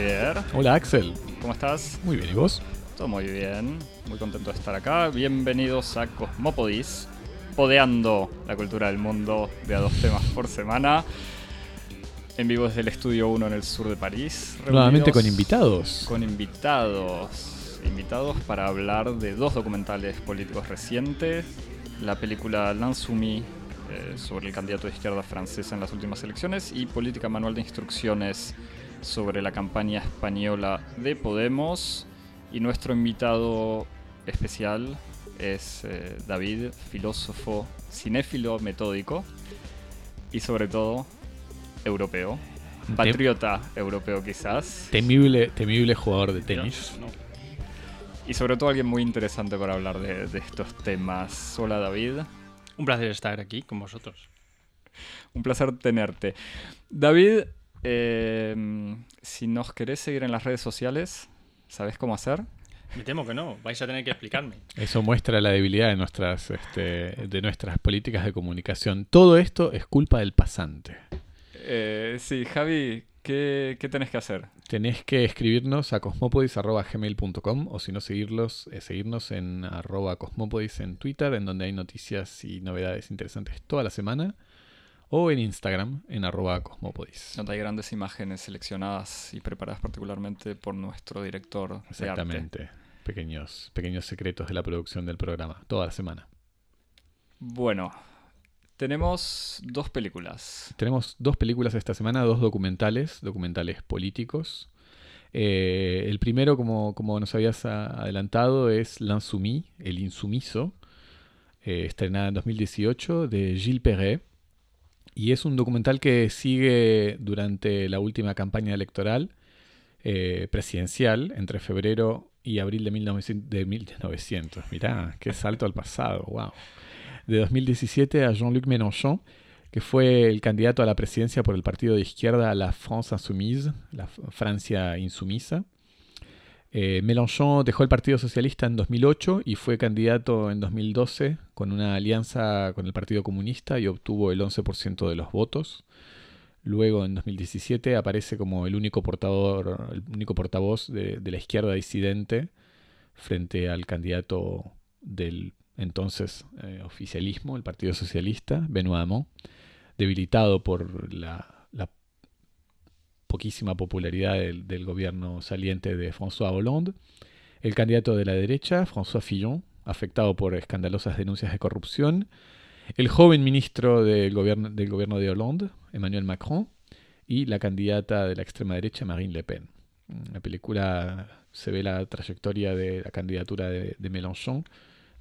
Javier. Hola Axel. ¿Cómo estás? Muy bien, ¿y vos? Todo muy bien. Muy contento de estar acá. Bienvenidos a Cosmopodis, podeando la cultura del mundo de a dos temas por semana. En vivo desde el Estudio 1 en el sur de París. Nuevamente con invitados. Con invitados. Invitados para hablar de dos documentales políticos recientes. La película L'Insoumis eh, sobre el candidato de izquierda francesa en las últimas elecciones y Política Manual de Instrucciones sobre la campaña española de Podemos. Y nuestro invitado especial es eh, David, filósofo, cinéfilo metódico y sobre todo europeo. Tem- Patriota europeo quizás. Temible, temible jugador de tenis. Y sobre todo alguien muy interesante para hablar de, de estos temas. Hola David, Un placer estar aquí con vosotros. un placer tenerte. David, eh, si nos querés seguir en las redes sociales, ¿sabes cómo hacer? Me temo que no, vais a tener que explicarme. Eso muestra la debilidad de nuestras, este, de nuestras políticas de comunicación. Todo esto es culpa del pasante. Eh, sí, Javi, ¿qué, qué tenés que hacer? Tenés que escribirnos a cosmopodis.gmail.com o si no seguirlos, eh, seguirnos en arroba cosmopodis en Twitter, en donde hay noticias y novedades interesantes toda la semana, o en Instagram, en arroba cosmopodis. Donde hay grandes imágenes seleccionadas y preparadas particularmente por nuestro director de arte. Exactamente. Pequeños, pequeños secretos de la producción del programa, toda la semana. Bueno, tenemos dos películas. Tenemos dos películas esta semana, dos documentales, documentales políticos. Eh, el primero, como, como nos habías adelantado, es L'Insoumis, El Insumiso, eh, estrenada en 2018, de Gilles Perret. Y es un documental que sigue durante la última campaña electoral eh, presidencial, entre febrero y abril de 1900. De 1900. Mirá, qué salto al pasado, wow. De 2017 a Jean-Luc Mélenchon, que fue el candidato a la presidencia por el partido de izquierda La France Insoumise, la Francia Insumisa. Eh, Mélenchon dejó el Partido Socialista en 2008 y fue candidato en 2012 con una alianza con el Partido Comunista y obtuvo el 11% de los votos. Luego, en 2017, aparece como el único, portador, el único portavoz de, la izquierda disidente frente al candidato del entonces eh, oficialismo, el Partido Socialista, Benoît Hamon, debilitado por la poquísima popularidad del, gobierno saliente de François Hollande. El candidato de la derecha, François Fillon, afectado por escandalosas denuncias de corrupción. El joven ministro del gobierno, del gobierno de Hollande, Emmanuel Macron. Y la candidata de la extrema derecha, Marine Le Pen. En la película se ve la trayectoria de la candidatura de, de Mélenchon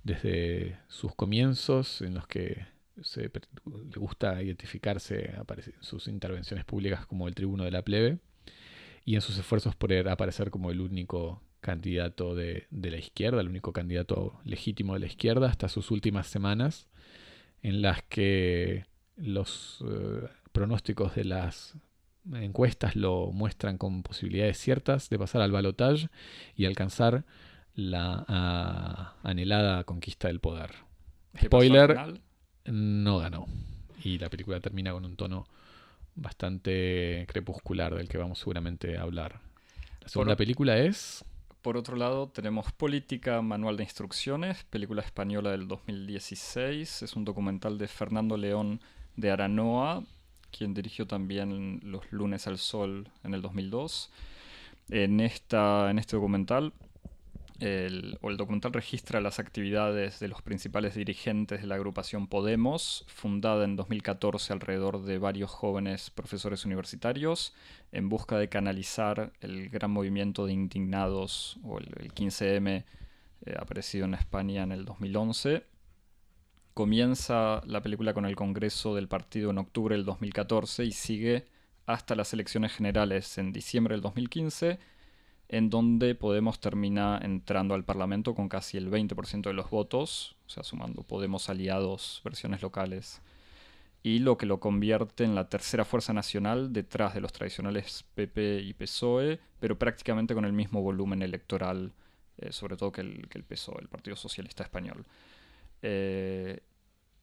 desde sus comienzos, en los que se, le gusta identificarse aparece en sus intervenciones públicas como el tribuno de la plebe, y en sus esfuerzos por aparecer como el único candidato de, de la izquierda, el único candidato legítimo de la izquierda, hasta sus últimas semanas, en las que los eh, pronósticos de las encuestas lo muestran con posibilidades ciertas de pasar al balotaje y alcanzar la ah, anhelada conquista del poder. ¿Qué pasó al Spoiler. No ganó. Y la película termina con un tono bastante crepuscular del que vamos seguramente a hablar. La segunda Por- película es... Por otro lado, tenemos Política Manual de Instrucciones, película española del 2016. Es un documental de Fernando León de Aranoa, quien dirigió también Los lunes al sol en el 2002. En, esta, en este documental, el, documental registra las actividades de los principales dirigentes de la agrupación Podemos, fundada en 2014 alrededor de varios jóvenes profesores universitarios, en busca de canalizar el gran movimiento de indignados o el, el 15M eh, aparecido en España en el 2011. Comienza la película con el Congreso del Partido en octubre del 2014 y sigue hasta las elecciones generales en diciembre del 2015, en donde Podemos termina entrando al Parlamento con casi el 20% de los votos, o sea, sumando Podemos aliados, versiones locales, y lo que lo convierte en la tercera fuerza nacional detrás de los tradicionales PP y PSOE, pero prácticamente con el mismo volumen electoral, eh, sobre todo que el, que el PSOE, el Partido Socialista Español. Eh,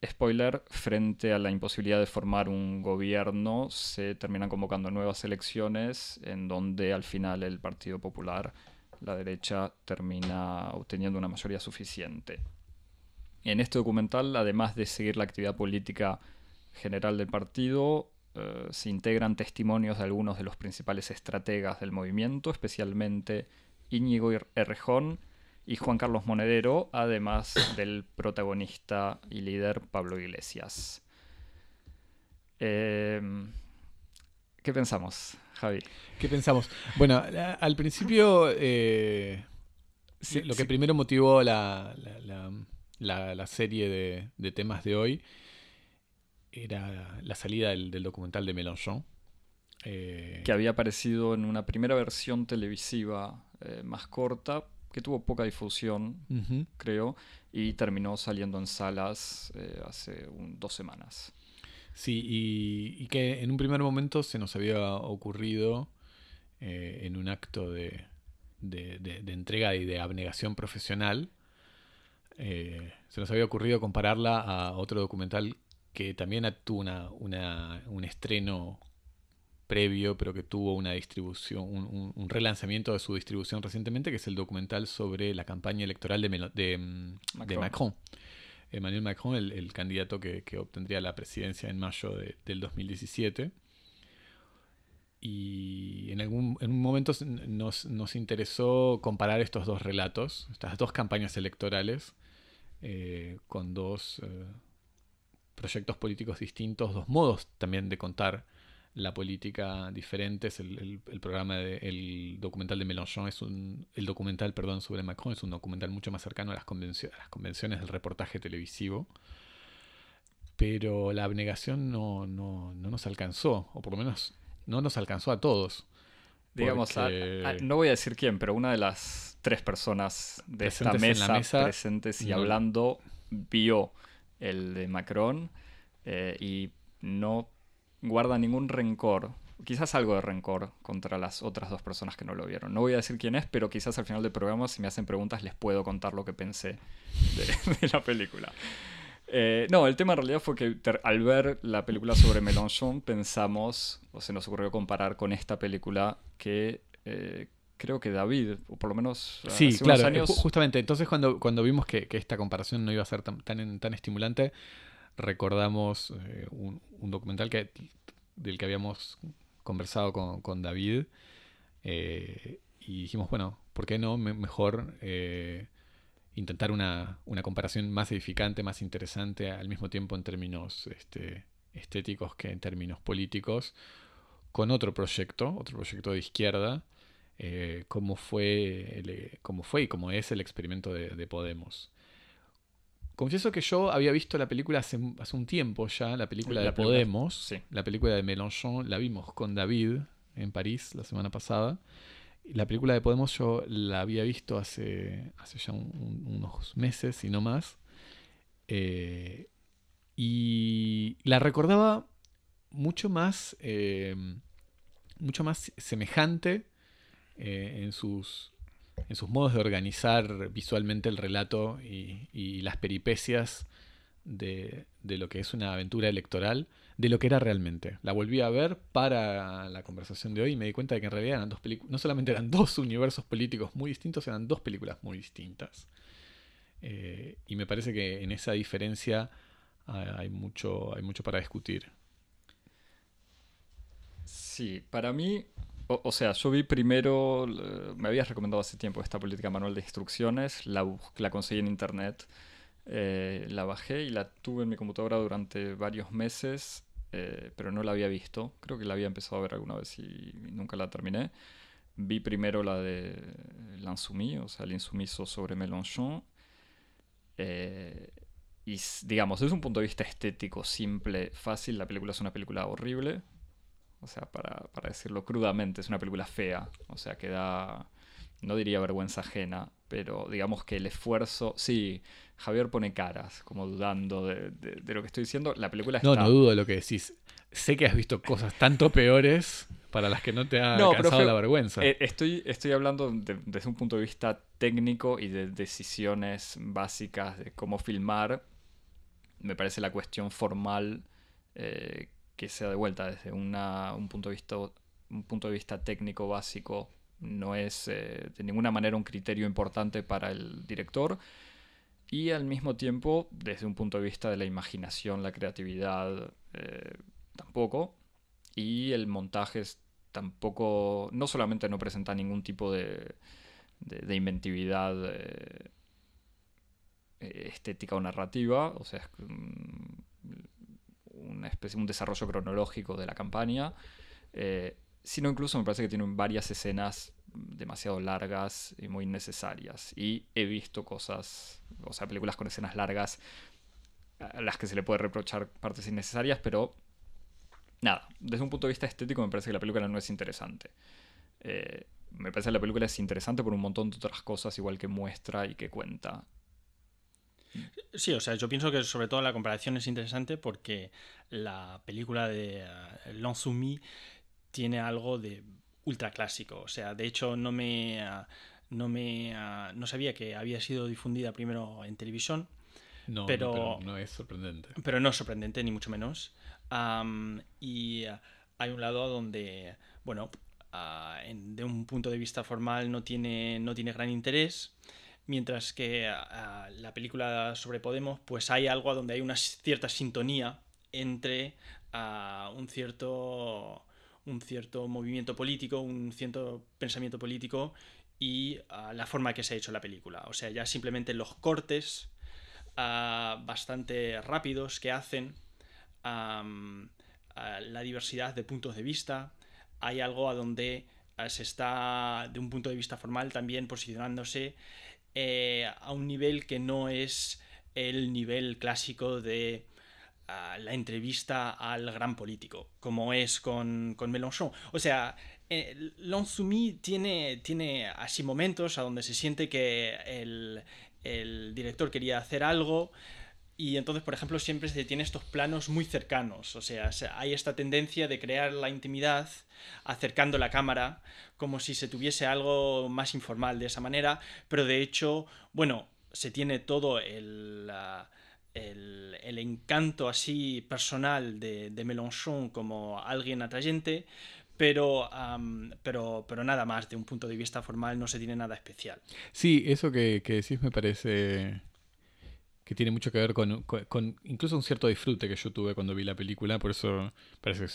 spoiler, frente a la imposibilidad de formar un gobierno, se terminan convocando nuevas elecciones en donde al final el Partido Popular, la derecha, termina obteniendo una mayoría suficiente. En este documental, además de seguir la actividad política general del partido, eh, se integran testimonios de algunos de los principales estrategas del movimiento, especialmente Íñigo Errejón, y Juan Carlos Monedero, además del protagonista y líder Pablo Iglesias. Em, ¿Qué pensamos, Javi? ¿Qué pensamos? Bueno, al principio eh, lo que primero motivó la, serie de, temas de hoy era la salida del, documental de Mélenchon. Eh, que había aparecido en una primera versión televisiva eh, más corta, que tuvo poca difusión, creo, y terminó saliendo en salas eh, hace dos semanas. Sí, y, que en un primer momento se nos había ocurrido eh, en un acto de, entrega y de abnegación profesional, eh, se nos había ocurrido compararla a otro documental que también tuvo un estreno previo, pero que tuvo una distribución, un, relanzamiento de su distribución recientemente, que es el documental sobre la campaña electoral de, mm, Macron. Emmanuel Macron, el, candidato que, obtendría la presidencia en mayo del 2017. Y en, algún, en un momento nos, interesó comparar estos dos relatos, estas dos campañas electorales, eh, con dos eh, proyectos políticos distintos, dos modos también de contar la política diferente. el, programa, de, el documental de Mélenchon es un, el documental, perdón, sobre Macron es un documental mucho más cercano a las, convenciones, a las convenciones del reportaje televisivo. Pero la abnegación no, no, no, nos alcanzó, o por lo menos no nos alcanzó a todos. Digamos, no voy a decir quién, pero una de las tres personas de esta mesa, presentes y hablando vio el de Macron eh, y no guarda ningún rencor, quizás algo de rencor contra las otras dos personas que no lo vieron. No voy a decir quién es, pero quizás al final del programa, si me hacen preguntas, les puedo contar lo que pensé de, la película. Eh, no, el tema en realidad fue que al ver la película sobre Mélenchon pensamos, o se nos ocurrió comparar con esta película que eh, creo que David, o por lo menos sí, hace claro, años... justamente. Entonces cuando, cuando vimos que, esta comparación no iba a ser tan, tan, estimulante, recordamos eh, un, documental que del que habíamos conversado con, David. Eh, y dijimos, bueno, ¿por qué no mejor eh, intentar una, comparación más edificante, más interesante, al mismo tiempo en términos este, estéticos que en términos políticos, con otro proyecto, otro proyecto de izquierda, como, fue como fue y como es el experimento de Podemos. Confieso que yo había visto la película hace, un tiempo ya, la película de Podemos, la película de Mélenchon, la vimos con David en París la semana pasada. La película de Podemos yo la había visto hace, hace ya unos meses y no más. Eh, y la recordaba mucho más, eh, mucho más semejante eh, en sus en sus modos de organizar visualmente el relato y, las peripecias de, lo que es una aventura electoral, de lo que era realmente. La volví a ver para la conversación de hoy y me di cuenta de que en realidad eran dos películas, no solamente eran dos universos políticos muy distintos, eran dos películas muy distintas. Eh, y me parece que en esa diferencia hay mucho, hay mucho para discutir. Sí, para mí o, sea, yo vi primero, me habías recomendado hace tiempo esta política manual de instrucciones, la, la conseguí en internet, eh, la bajé y la tuve en mi computadora durante varios meses, eh, pero no la había visto. Creo que la había empezado a ver alguna vez y nunca la terminé. Vi primero la de L'Insoumis, o sea, el insumiso sobre Mélenchon. Eh, y digamos, desde un punto de vista estético, simple, fácil, la película es una película horrible, o sea, para, decirlo crudamente, es una película fea. O sea, que da, no diría vergüenza ajena, pero digamos que el esfuerzo, sí, Javier pone caras, como dudando de, lo que estoy diciendo. La película está... No, no dudo de lo que decís. Sé que has visto cosas tanto peores para las que no te ha alcanzado la vergüenza. Eh, estoy, estoy hablando desde un punto de vista técnico y de decisiones básicas de cómo filmar me parece la cuestión formal eh, que sea de vuelta desde una- un, punto de vista, un punto de vista técnico básico no es eh, de ninguna manera un criterio importante para el director. Y al mismo tiempo desde un punto de vista de la imaginación, la creatividad eh, tampoco. Y el montaje es tampoco no solamente no presenta ningún tipo de, de- inventividad eh, estética o narrativa, o sea, es un desarrollo cronológico de la campaña, eh, sino incluso me parece que tienen varias escenas demasiado largas y muy necesarias. Y he visto cosas, o sea, películas con escenas largas a las que se le puede reprochar partes innecesarias, pero nada, desde un punto de vista estético me parece que la película no es interesante. Eh, me parece que la película es interesante por un montón de otras cosas, igual que muestra y que cuenta. Sí, o sea, yo pienso que sobre todo la comparación es interesante porque la película de uh, tiene algo de ultra clásico. O sea, de hecho no me, uh, no me uh, no sabía que había sido difundida primero en televisión, No, no, Pero- no es sorprendente. pero no es sorprendente ni mucho menos. Am, y uh, hay un lado donde, bueno, uh, en- de un punto de vista formal no tiene, no tiene gran interés. Mientras que la película sobre Podemos, pues hay algo donde hay una cierta sintonía entre un cierto un cierto movimiento político, un cierto pensamiento político y la forma que se ha hecho la película. O sea, ya simplemente los cortes bastante rápidos que hacen, um, uh, la diversidad de puntos de vista, hay algo a donde se está, de un punto de vista formal, también posicionándose eh, a un nivel que no es el nivel clásico de uh, la entrevista al gran político, como es con, con Mélenchon. O sea, eh, tiene, tiene así momentos a donde se siente que el, el director quería hacer algo y entonces, por ejemplo, siempre se tiene estos planos muy cercanos. O sea, se- hay esta tendencia de crear la intimidad acercando la cámara, como si se tuviese algo más informal de esa manera. Pero de hecho, bueno, se tiene todo el, el, el encanto así personal de, de Mélenchon como alguien atrayente. Pero, pero, pero nada más, de un punto de vista formal no se tiene nada especial. Sí, eso que, que decís me parece que tiene mucho que ver con, con- con incluso un cierto disfrute que yo tuve cuando vi la película, por eso parece que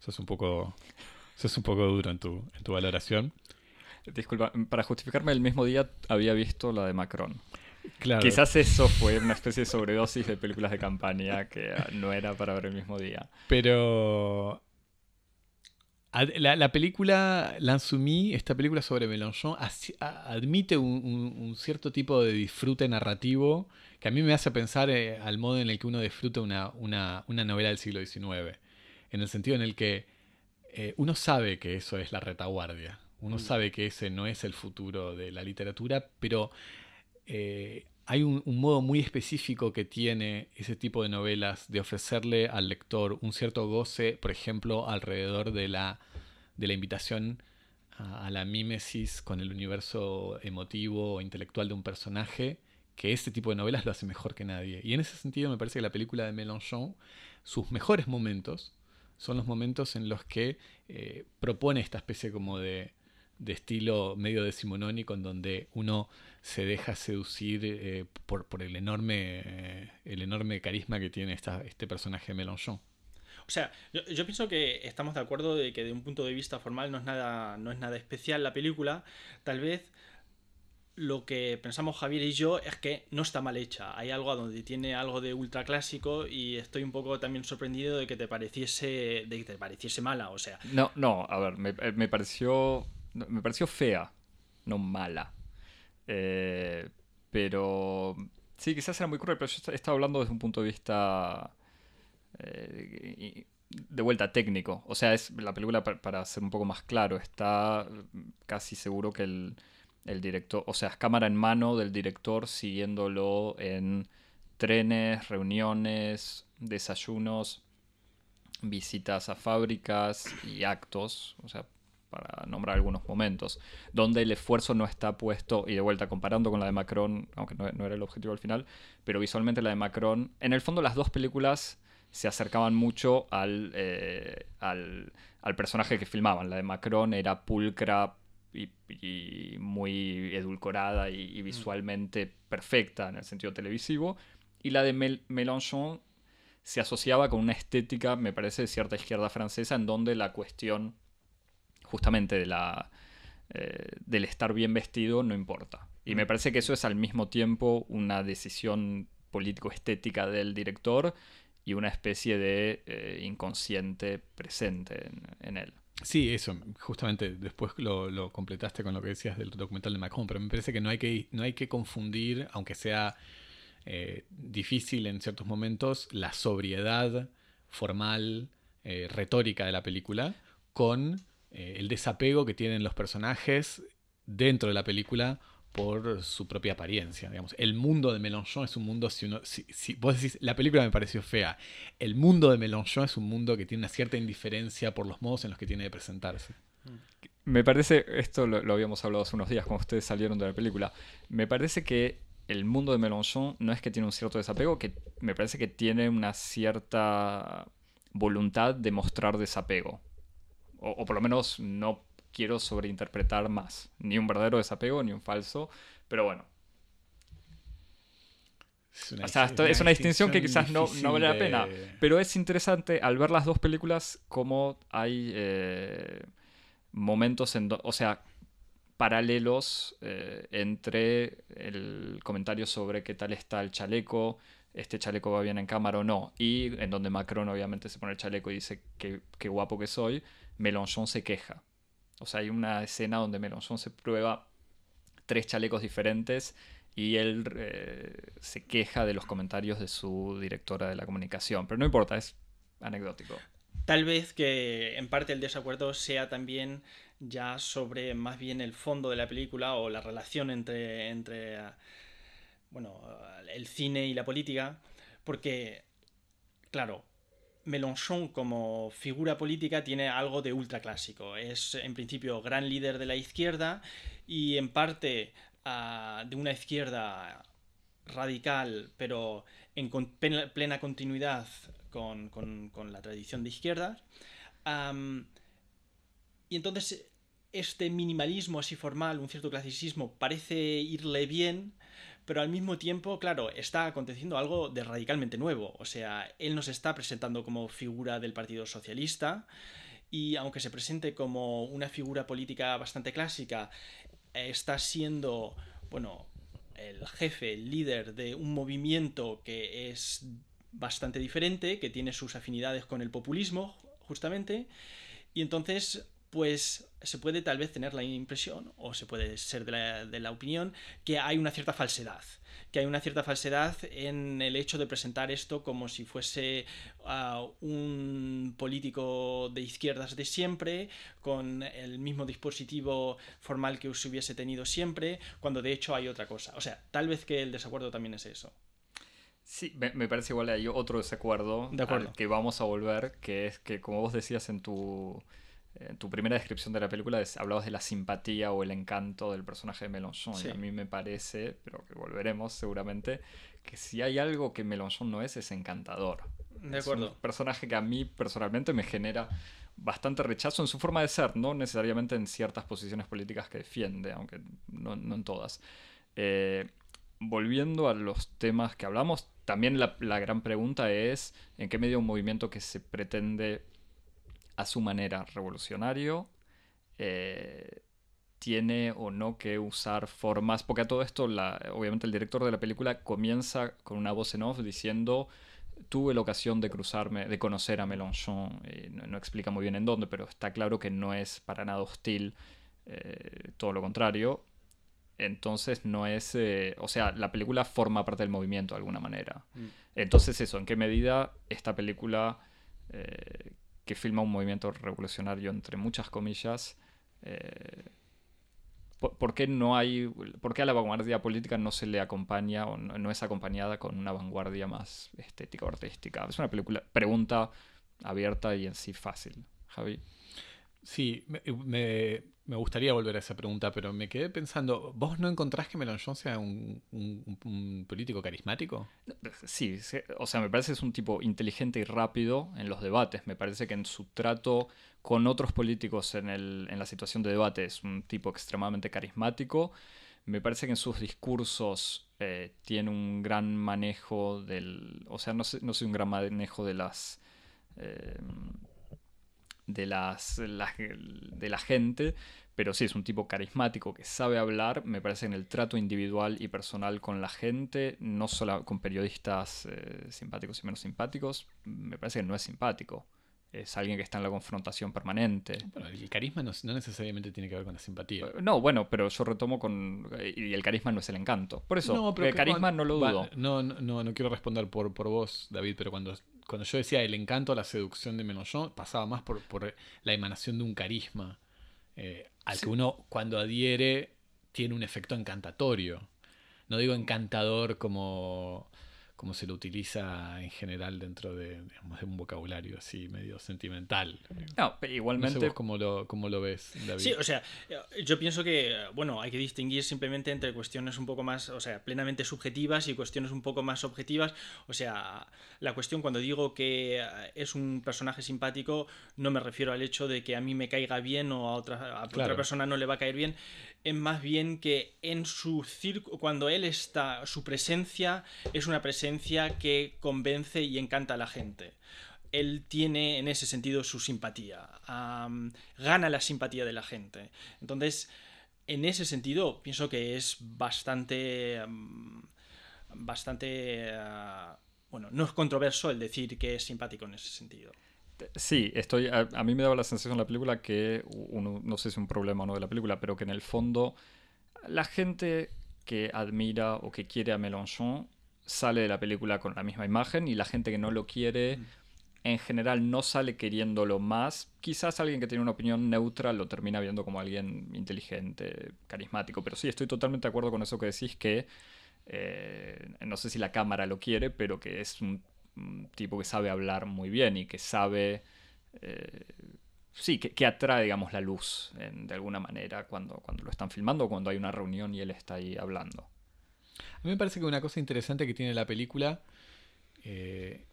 sos un poco, sos un poco duro en tu, en tu valoración. Disculpa, para justificarme, el mismo día había visto la de Macron. Claro. Quizás eso fue una especie de sobredosis de películas de campaña que no era para ver el mismo día. Pero la, la película L'Insoumis, esta película sobre Mélenchon, admite un, un- un cierto tipo de disfrute narrativo que a mí me hace pensar eh, al modo en el que uno disfruta una, una- una novela del siglo XIX. En el sentido en el que eh, uno sabe que eso es la retaguardia. Uno Mm. sabe que ese no es el futuro de la literatura, pero eh, hay un, un modo muy específico que tiene ese tipo de novelas de ofrecerle al lector un cierto goce, por ejemplo, alrededor de la, de la invitación a, a la mímesis con el universo emotivo o intelectual de un personaje, que este tipo de novelas lo hace mejor que nadie. Y en ese sentido me parece que la película de Mélenchon, sus mejores momentos, son los momentos en los que eh, propone esta especie como de, de estilo medio decimonónico en donde uno se deja seducir eh, por, por el enorme eh, el enorme carisma que tiene esta, este personaje Mélenchon. O sea, yo, yo pienso que estamos de acuerdo de que de un punto de vista formal no es nada, no es nada especial la película. Tal vez lo que pensamos Javier y yo es que no está mal hecha. Hay algo a donde tiene algo de ultra clásico y estoy un poco también sorprendido de que te pareciese, de que te pareciese mala. O sea, No, no, a ver, me, eh, me pareció. Me pareció fea, no mala. Eh, pero. Sí, quizás era muy cruel, pero yo est- estaba hablando desde un punto de vista. eh, de vuelta técnico. O sea, es la película, pa- para ser un poco más claro, está casi seguro que el, el director. O sea, es cámara en mano del director siguiéndolo en trenes, reuniones, desayunos visitas a fábricas y actos, o sea, para nombrar algunos momentos, donde el esfuerzo no está puesto, y de vuelta comparando con la de Macron, aunque no, era el objetivo al final, pero visualmente la de Macron, en el fondo las dos películas se acercaban mucho al, eh, al, personaje que filmaban. La de Macron era pulcra y, muy edulcorada y, mm. visualmente perfecta en el sentido televisivo, y la de Mélenchon se asociaba con una estética, me parece, de cierta izquierda francesa, en donde la cuestión justamente de la, eh, del estar bien vestido no importa. Y me mm. parece que eso es al mismo tiempo una decisión político-estética del director y una especie de eh, inconsciente presente en, él. Sí, eso, justamente después lo, completaste con lo que decías del documental de Macron, pero me parece que no hay que, no hay que confundir, aunque sea eh, difícil en ciertos momentos, la sobriedad formal, retórica de la película, con eh, el desapego que tienen los personajes dentro de la película por su propia apariencia. Digamos. El mundo de Mélenchon es un mundo, si, uno, si, vos decís, la película me pareció fea, el mundo de Mélenchon es un mundo que tiene una cierta indiferencia por los modos en los que tiene de presentarse. Me parece, esto lo, lo habíamos hablado hace unos días cuando ustedes salieron de la película, me parece que el mundo de Mélenchon no es que tiene un cierto desapego, que me parece que tiene una cierta voluntad de mostrar desapego o, por lo menos no quiero sobreinterpretar más. Ni un verdadero desapego, ni un falso, pero bueno. Es una, o sea, es una, distinción, que quizás no, no, vale la pena, pero es interesante al ver las dos películas cómo hay eh, momentos, en o sea, paralelos eh, entre el comentario sobre qué tal está el chaleco, este chaleco va bien en cámara o no, y en donde Macron obviamente se pone el chaleco y dice qué guapo que soy, Mélenchon se queja. O sea, hay una escena donde Mélenchon se prueba tres chalecos diferentes y él eh, se queja de los comentarios de su directora de la comunicación. Pero no importa, es anecdótico. Tal vez que en parte el desacuerdo sea también ya sobre más bien el fondo de la película o la relación entre, entre bueno, el cine y la política, porque, claro, Mélenchon como figura política tiene algo de ultraclásico. Es en principio gran líder de la izquierda y en parte ah, de una izquierda radical, pero en plena continuidad con, la tradición de izquierda. y entonces este minimalismo así formal, un cierto clasicismo, parece irle bien pero al mismo tiempo, claro, está aconteciendo algo de radicalmente nuevo. O sea, él nos está presentando como figura del Partido Socialista y aunque se presente como una figura política bastante clásica, está siendo, bueno, el jefe, el líder de un movimiento que es bastante diferente, que tiene sus afinidades con el populismo, justamente, y entonces pues se puede tal vez tener la impresión, o se puede ser de la, opinión, que hay una cierta falsedad. Que hay una cierta falsedad en el hecho de presentar esto como si fuese ah, un político de izquierdas de siempre, con el mismo dispositivo formal que se hubiese tenido siempre, cuando de hecho hay otra cosa. O sea, tal vez que el desacuerdo también es eso. Sí, me, parece igual hay otro desacuerdo de acuerdo. que vamos a volver, que es que como vos decías en tu en tu primera descripción de la película hablabas de la simpatía o el encanto del personaje de Mélenchon. Y a mí me parece, pero que volveremos seguramente, que si hay algo que Mélenchon no es, es encantador. De acuerdo. Es un personaje que a mí personalmente me genera bastante rechazo en su forma de ser, no necesariamente en ciertas posiciones políticas que defiende, aunque no, en todas. Eh, volviendo a los temas que hablamos, también la, la gran pregunta es en qué medio un movimiento que se pretende a su manera revolucionario, eh, tiene o no que usar formas, porque a todo esto, la, obviamente el director de la película comienza con una voz en off diciendo, tuve la ocasión de cruzarme, de conocer a Mélenchon, no, explica muy bien en dónde, pero está claro que no es para nada hostil, eh, todo lo contrario. Entonces no es, eh, o sea, la película forma parte del movimiento de alguna manera. Mm. Entonces eso, ¿en qué medida esta película que filma un movimiento revolucionario, entre muchas comillas. Eh, ¿por, qué no hay, por qué a la vanguardia política no se le acompaña o no, es acompañada con una vanguardia más estética o artística? Es una película, pregunta abierta y en sí fácil. Javi. Sí, me, gustaría volver a esa pregunta, pero me quedé pensando, ¿vos no encontrás que Mélenchon sea un, político carismático? Sí, o sea, me parece que es un tipo inteligente y rápido en los debates. Me parece que en su trato con otros políticos en, el, en la situación de debate es un tipo extremadamente carismático. Me parece que en sus discursos eh, tiene un gran manejo del... O sea, no sé, no sé un gran manejo de las... Eh, de las, de la gente, pero sí es un tipo carismático que sabe hablar, me parece en el trato individual y personal con la gente, no solo con periodistas eh, simpáticos y menos simpáticos, me parece que no es simpático. Es alguien que está en la confrontación permanente. El carisma no, necesariamente tiene que ver con la simpatía. Eh, no, bueno, pero yo retomo con. Y el carisma no es el encanto. Por eso, el carisma no lo dudo. no, no, no, quiero responder por, por vos, David, pero cuando cuando yo decía el encanto, la seducción de Mélenchon, pasaba más por, la emanación de un carisma eh, al que uno cuando adhiere tiene un efecto encantatorio. No digo encantador como como se lo utiliza en general dentro de, un vocabulario así medio sentimental. No, pero igualmente... No cómo, lo, cómo lo ves, David. Sí, o sea, yo pienso que, bueno, hay que distinguir simplemente entre cuestiones un poco más, o sea, plenamente subjetivas y cuestiones un poco más objetivas. O sea, la cuestión cuando digo que es un personaje simpático, no me refiero al hecho de que a mí me caiga bien o a otra, a otra persona no le va a caer bien, es más bien que en su circo, cuando él está, su presencia es una presencia que convence y encanta a la gente. Él tiene en ese sentido su simpatía, gana la simpatía de la gente. Entonces, en ese sentido, pienso que es bastante, bastante, ah, bueno, no es controverso el decir que es simpático en ese sentido. Sí, estoy. A, mí me daba la sensación en la película que uno, no sé si es un problema o no de la película, pero que en el fondo la gente que admira o que quiere a Mélenchon sale de la película con la misma imagen y la gente que no lo quiere mm. en general no sale queriéndolo más. Quizás alguien que tiene una opinión neutra lo termina viendo como alguien inteligente, carismático, pero sí, estoy totalmente de acuerdo con eso que decís que eh, no sé si la cámara lo quiere, pero que es un un tipo que sabe hablar muy bien y que sabe, eh, sí, que, atrae, digamos, la luz de alguna manera cuando, cuando lo están filmando o cuando hay una reunión y él está ahí hablando. A mí me parece que una cosa interesante que tiene la película eh,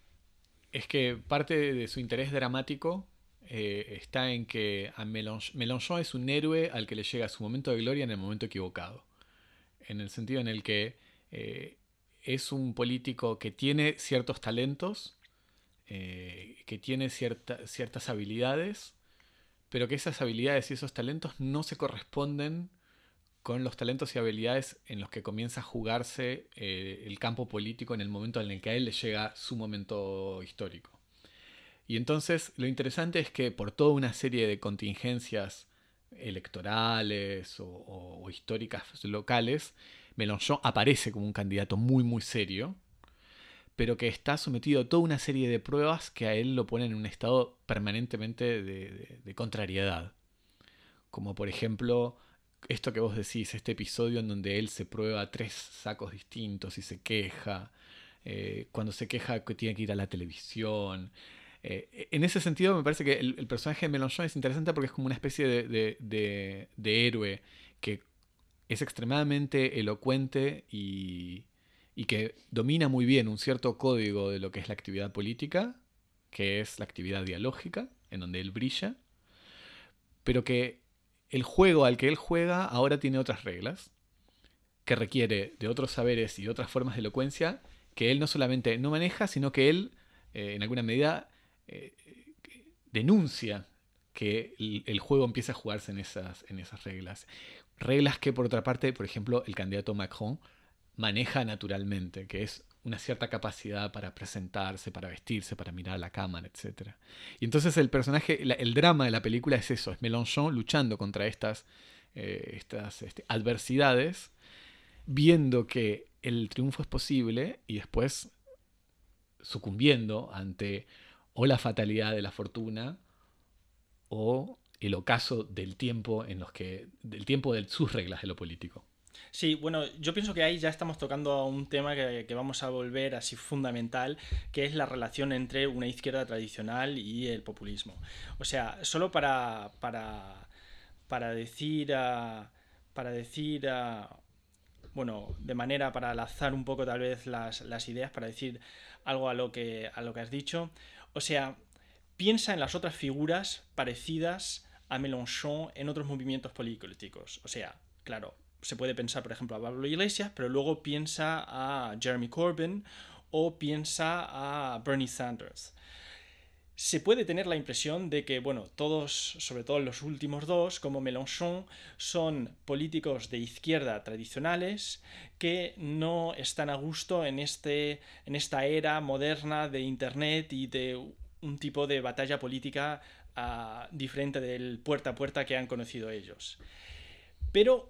es que parte de su interés dramático eh, está en que a Mélenchon, es un héroe al que le llega su momento de gloria en el momento equivocado. En el sentido en el que es un político que tiene ciertos talentos, eh, que tiene ciertas habilidades, pero que esas habilidades y esos talentos no se corresponden con los talentos y habilidades en los que comienza a jugarse eh, el campo político en el momento en el que a él le llega su momento histórico. Y entonces lo interesante es que por toda una serie de contingencias electorales o históricas locales, Mélenchon aparece como un candidato muy muy serio, pero que está sometido a toda una serie de pruebas que a él lo ponen en un estado permanentemente de, contrariedad. Como por ejemplo esto que vos decís, este episodio en donde él se prueba tres sacos distintos y se queja, eh, cuando se queja que tiene que ir a la televisión. Eh, en ese sentido me parece que el, personaje de Mélenchon es interesante porque es como una especie de, de héroe que es extremadamente elocuente y, que domina muy bien un cierto código de lo que es la actividad política, que es la actividad dialógica, en donde él brilla, pero que el juego al que él juega ahora tiene otras reglas, que requiere de otros saberes y otras formas de elocuencia, que él no solamente no maneja, sino que él, eh, en alguna medida, eh, denuncia que el, juego empieza a jugarse en esas, en esas reglas. Reglas que, por otra parte, por ejemplo, el candidato Macron maneja naturalmente, que es una cierta capacidad para presentarse, para vestirse, para mirar a la cámara, etc. Y entonces el personaje, el drama de la película es eso, es Mélenchon luchando contra estas, eh, estas este, adversidades, viendo que el triunfo es posible y después sucumbiendo ante o la fatalidad de la fortuna o el ocaso del tiempo en los que del tiempo de sus reglas de lo político. Sí, bueno, yo pienso que ahí ya estamos tocando a un tema que, vamos a volver así fundamental, que es la relación entre una izquierda tradicional y el populismo. O sea, solo para, para, para decir, uh, para decir, uh, bueno, de manera para lanzar un poco tal vez las, las, ideas, para decir algo a lo, que, a lo que has dicho. O sea, piensa en las otras figuras parecidas a Mélenchon en otros movimientos políticos. O sea, claro, se puede pensar, por ejemplo, a Pablo Iglesias, pero luego piensa a Jeremy Corbyn o piensa a Bernie Sanders. Se puede tener la impresión de que, bueno, todos, sobre todo los últimos dos, como Mélenchon, son políticos de izquierda tradicionales que no están a gusto en, este, en esta era moderna de Internet y de un tipo de batalla política uh, diferente del puerta a puerta que han conocido ellos. Pero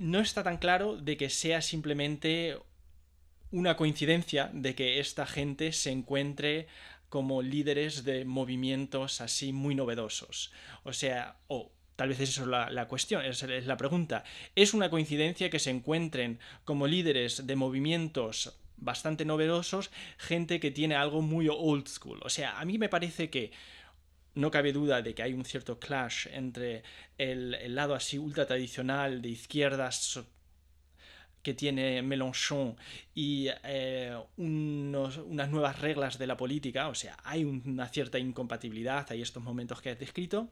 no está tan claro de que sea simplemente una coincidencia de que esta gente se encuentre como líderes de movimientos así muy novedosos. O sea, o tal vez esa es la, la cuestión, esa es la pregunta. ¿Es una coincidencia que se encuentren como líderes de movimientos bastante novedosos gente que tiene algo muy old school? O sea, a mí me parece que no cabe duda de que hay un cierto clash entre el, el lado así ultra tradicional de izquierdas que tiene Mélenchon y eh, unos, unas nuevas reglas de la política, o sea, hay una cierta incompatibilidad, hay estos momentos que has descrito,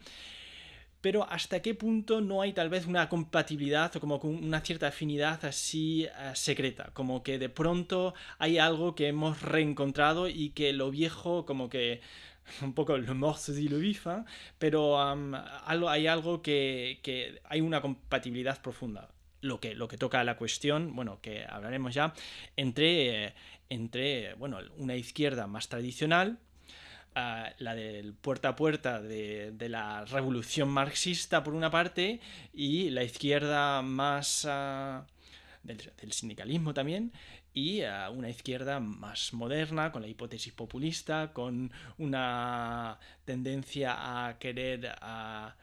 pero hasta qué punto no hay tal vez una compatibilidad o como una cierta afinidad así uh, secreta, como que de pronto hay algo que hemos reencontrado y que lo viejo como que un poco le mort se dit le vif, ¿eh? pero algo, hay algo que, que, hay una compatibilidad profunda. Lo que, lo que toca a la cuestión, bueno, que hablaremos ya, entre, entre bueno, una izquierda más tradicional, uh, la del puerta a puerta de, de, la revolución marxista por una parte, y la izquierda más... Del, del, sindicalismo también, y a una izquierda más moderna, con la hipótesis populista, con una tendencia a querer a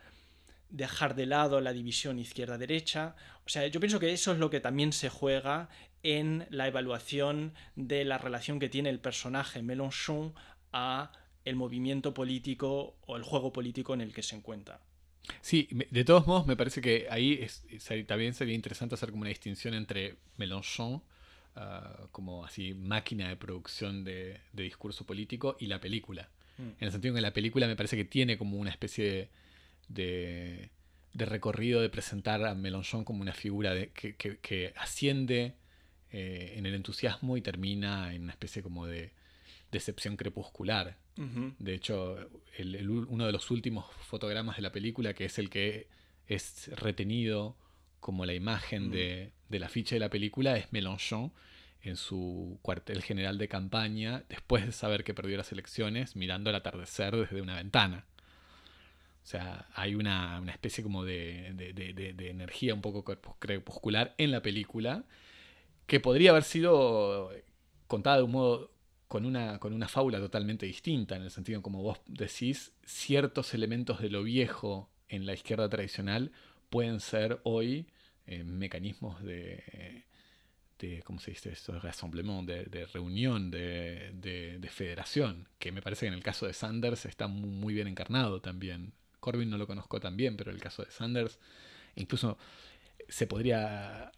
dejar de lado la división izquierda-derecha. O sea, yo pienso que eso es lo que también se juega en la evaluación de la relación que tiene el personaje Mélenchon a el movimiento político o el juego político en el que se encuentra. Sí, de todos modos me parece que ahí también sería interesante hacer como una distinción entre Mélenchon uh, como así máquina de producción de, de, discurso político y la película. Mm. En el sentido que la película me parece que tiene como una especie de, de, de recorrido de presentar a Mélenchon como una figura de, que, que, que, asciende eh, en el entusiasmo y termina en una especie como de decepción crepuscular. Uh -huh. De hecho, el, el, uno de los últimos fotogramas de la película, que es el que es retenido como la imagen uh -huh. de, del afiche de la película, es Mélenchon en su cuartel general de campaña, después de saber que perdió las elecciones, mirando el atardecer desde una ventana. O sea, hay una, una especie como de, de, de, de, energía un poco crepuscular en la película que podría haber sido contada de un modo con una, con una fábula totalmente distinta, en el sentido como vos decís, ciertos elementos de lo viejo en la izquierda tradicional pueden ser hoy eh, mecanismos de, de, ¿cómo se dice esto? De rassemblement, de, reunión, de, de, de, federación, que me parece que en el caso de Sanders está muy, bien encarnado también. Corbyn no lo conozco tan bien, pero el caso de Sanders incluso se podría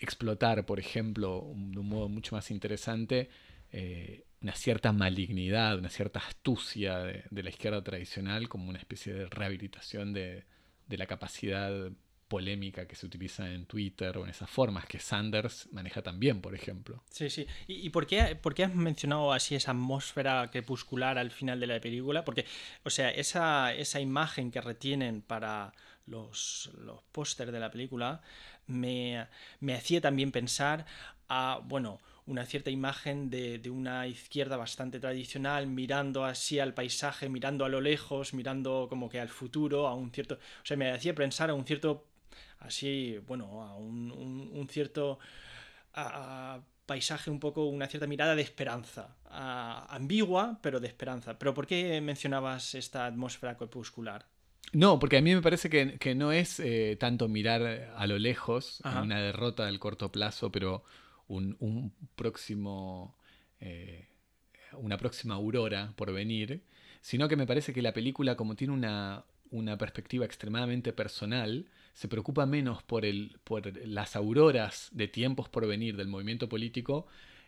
explotar, por ejemplo, de un modo mucho más interesante, eh, una cierta malignidad, una cierta astucia de, la izquierda tradicional como una especie de rehabilitación de, la capacidad polémica que se utiliza en Twitter o en esas formas que Sanders maneja también, por ejemplo. Sí, sí. ¿Y, por, qué, por, qué, has mencionado así esa atmósfera crepuscular al final de la película? Porque, o sea, esa, esa imagen que retienen para los, los pósters de la película me, me hacía también pensar a, bueno, una cierta imagen de, de, una izquierda bastante tradicional, mirando así al paisaje, mirando a lo lejos, mirando como que al futuro, a un cierto... O sea, me hacía pensar a un cierto... Así, bueno, a un, un, un cierto... A, a paisaje un poco, una cierta mirada de esperanza, a, ambigua, pero de esperanza. Pero ¿por qué mencionabas esta atmósfera crepuscular? No, porque a mí me parece que, no es eh, tanto mirar a lo lejos, una derrota del corto plazo, pero un, próximo, eh, una próxima aurora por venir, sino que me parece que la película, como tiene una, una perspectiva extremadamente personal, se preocupa menos por, el, por las auroras de tiempos por venir del movimiento político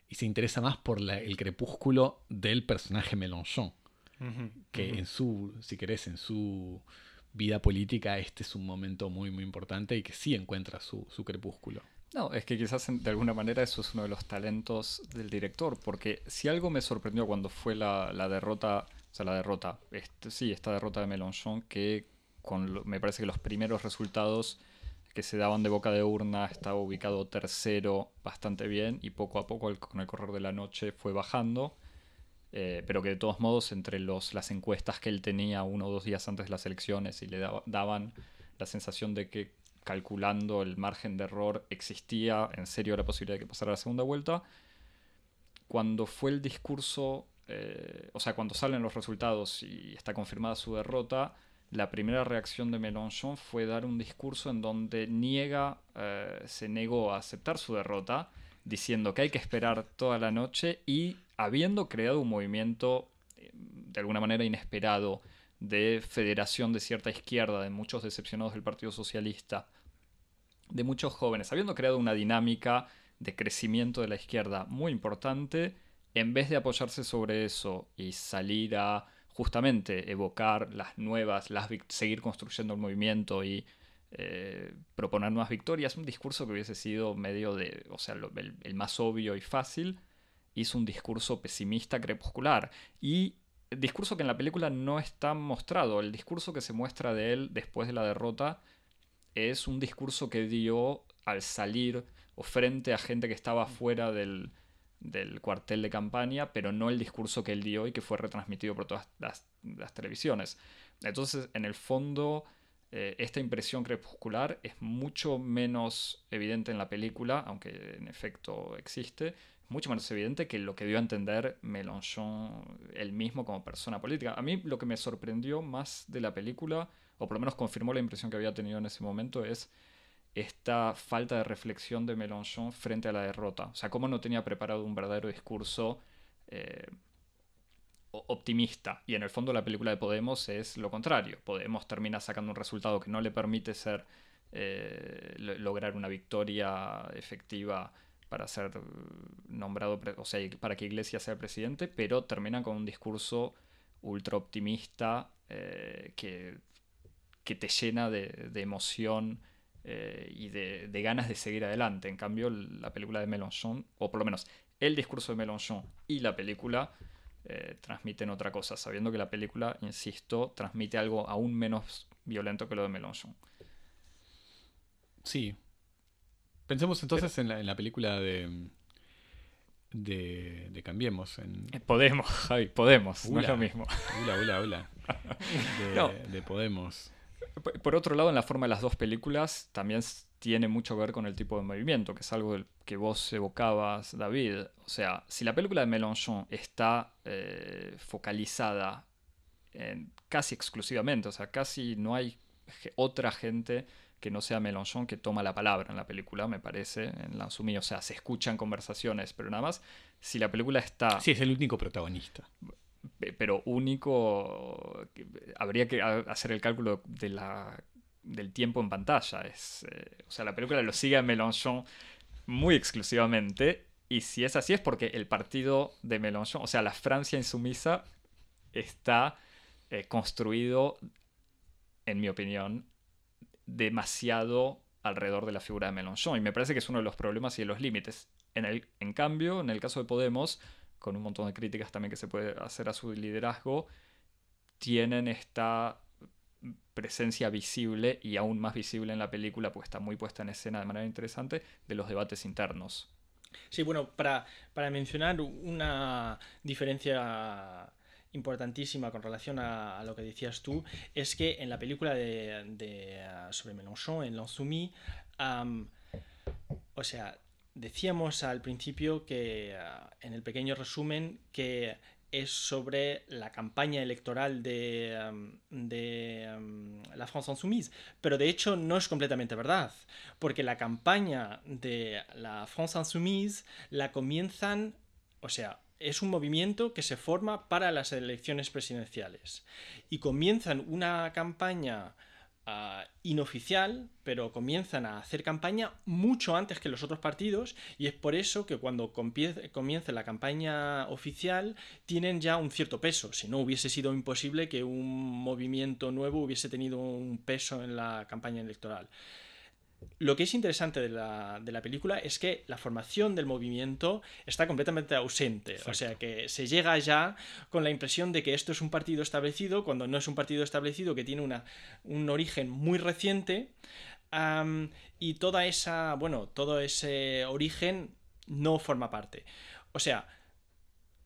y se interesa más por el crepúsculo del personaje Mélenchon. que en su, si querés, en su vida política este es un momento muy, muy importante y que sí encuentra su, su crepúsculo. No, es que quizás de alguna manera eso es uno de los talentos del director, porque si algo me sorprendió cuando fue la, la derrota o sea, la derrota. Este, sí, esta derrota de Mélenchon que me parece que los primeros resultados que se daban de boca de urna estaba ubicado tercero bastante bien y poco a poco con el correr de la noche fue bajando. Eh, pero que de todos modos entre los, las encuestas que él tenía uno o dos días antes de las elecciones y le daban la sensación de que calculando el margen de error existía en serio la posibilidad de que pasara la segunda vuelta, cuando fue el discurso eh, o sea, cuando salen los resultados y está confirmada su derrota, la primera reacción de Mélenchon fue dar un discurso en donde niega, eh, se negó a aceptar su derrota, diciendo que hay que esperar toda la noche y habiendo creado un movimiento eh, de alguna manera inesperado de federación de cierta izquierda, de muchos decepcionados del Partido Socialista, de muchos jóvenes, habiendo creado una dinámica de crecimiento de la izquierda muy importante, en vez de apoyarse sobre eso y salir a justamente evocar las nuevas, las seguir construyendo el movimiento y eh, proponer nuevas victorias, un discurso que hubiese sido medio de, o sea, el, más obvio y fácil, hizo un discurso pesimista, crepuscular. Y el discurso que en la película no está mostrado, el discurso que se muestra de él después de la derrota, es un discurso que dio al salir o frente a gente que estaba fuera del, del cuartel de campaña, pero no el discurso que él dio y que fue retransmitido por todas las, televisiones. Entonces, en el fondo, eh, esta impresión crepuscular es mucho menos evidente en la película, aunque en efecto existe, mucho menos evidente que lo que dio a entender Mélenchon él mismo como persona política. A mí lo que me sorprendió más de la película, o por lo menos confirmó la impresión que había tenido en ese momento, es esta falta de reflexión de Mélenchon frente a la derrota. O sea, cómo no tenía preparado un verdadero discurso eh, optimista. Y en el fondo la película de Podemos es lo contrario. Podemos termina sacando un resultado que no le permite ser eh, lograr una victoria efectiva para ser nombrado, o sea, para que Iglesias sea presidente, pero termina con un discurso ultra optimista eh, que, que, te llena de, de emoción eh, y de, ganas de seguir adelante. En cambio, la película de Mélenchon, o por lo menos el discurso de Mélenchon y la película, eh, transmiten otra cosa, sabiendo que la película, insisto, transmite algo aún menos violento que lo de Mélenchon. Sí. Pensemos entonces en, la, película de, de, Cambiemos. En... Eh, Podemos, Javi, Podemos, no es lo mismo. Hola, hola, hola. de Podemos. Por otro lado, en la forma de las dos películas también tiene mucho que ver con el tipo de movimiento, que es algo que vos evocabas, David. O sea, si la película de Mélenchon está eh, focalizada casi exclusivamente, o sea, casi no hay otra gente que no sea Mélenchon que toma la palabra en la película, me parece, en la O sea, se escuchan conversaciones, pero nada más. Si la película está. Sí, es el único protagonista pero único, habría que hacer el cálculo de la, del tiempo en pantalla. Es, eh, o sea, la película lo sigue a Mélenchon muy exclusivamente. Y si es así es porque el partido de Mélenchon, o sea, la Francia insumisa, está eh, construido, en mi opinión, demasiado alrededor de la figura de Mélenchon. Y me parece que es uno de los problemas y de los límites. En, el, en cambio, en el caso de Podemos, con un montón de críticas también que se puede hacer a su liderazgo, tienen esta presencia visible y aún más visible en la película, porque está muy puesta en escena de manera interesante, de los debates internos. Sí, bueno, para, mencionar una diferencia importantísima con relación a, lo que decías tú, es que en la película de, sobre Mélenchon, en L'Insoumis, o sea, Decíamos al principio que, ah, en el pequeño resumen, que es sobre la campaña electoral de, de la France Insoumise, pero de hecho no es completamente verdad, porque la campaña de la France Insoumise la comienzan, o sea, es un movimiento que se forma para las elecciones presidenciales. Y comienzan una campaña Ah, inoficial, pero comienzan a hacer campaña mucho antes que los otros partidos y es por eso que cuando comience la campaña oficial tienen ya un cierto peso. Si no, hubiese sido imposible que un movimiento nuevo hubiese tenido un peso en la campaña electoral. Lo que es interesante de la, película es que la formación del movimiento está completamente ausente. O sea que se llega ya con la impresión de que esto es un partido establecido, cuando no es un partido establecido que tiene una, un origen muy reciente. y toda esa, bueno, todo ese origen no forma parte. O sea,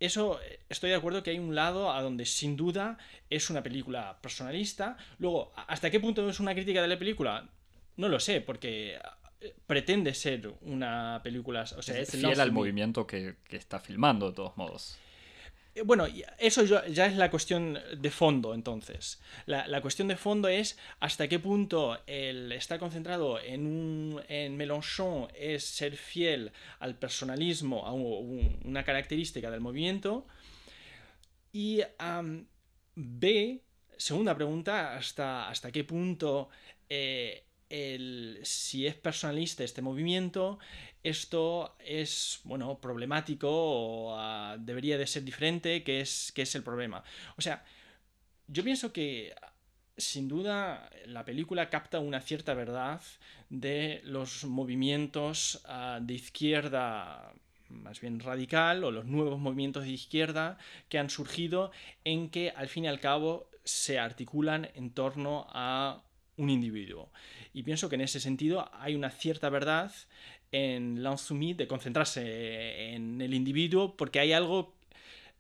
eso estoy de acuerdo que hay un lado a donde sin duda es una película personalista. Luego, ¿hasta qué punto es una crítica de la película? No lo sé, porque eh, pretende ser una película. O sea, es, fiel al movimiento que, está filmando, de todos modos. Eh, bueno, eso ya es la cuestión de fondo, entonces. La, cuestión de fondo es hasta qué punto el estar concentrado en, un, en Mélenchon es ser fiel al personalismo, a una característica del movimiento. Y B, segunda pregunta, hasta, hasta qué punto eh, el, si es personalista este movimiento, esto es, bueno, problemático o ah, debería de ser diferente, que es, que es el problema. O sea, yo pienso que sin duda la película capta una cierta verdad de los movimientos ah, de izquierda más bien radical o los nuevos movimientos de izquierda que han surgido en que al fin y al cabo se articulan en torno a un individuo. Y pienso que en ese sentido hay una cierta verdad en Lansumi de concentrarse en el individuo porque hay algo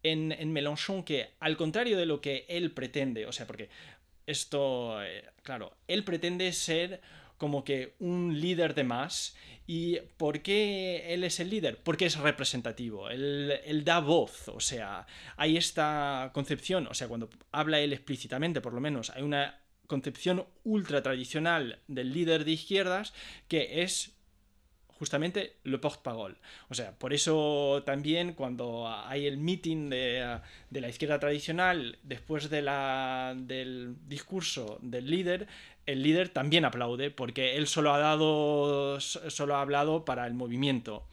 en, en, Mélenchon que, al contrario de lo que él pretende, o sea, porque esto, eh, claro, él pretende ser como que un líder de más. ¿Y por qué él es el líder? Porque es representativo, él, él, da voz, o sea, hay esta concepción, o sea, cuando habla él explícitamente, por lo menos, hay una concepción ultra tradicional del líder de izquierdas que es justamente le porte-parole. O sea, por eso también cuando hay el meeting de, la izquierda tradicional, después de la, del discurso del líder, el líder también aplaude porque él solo ha dado, solo ha hablado para el movimiento.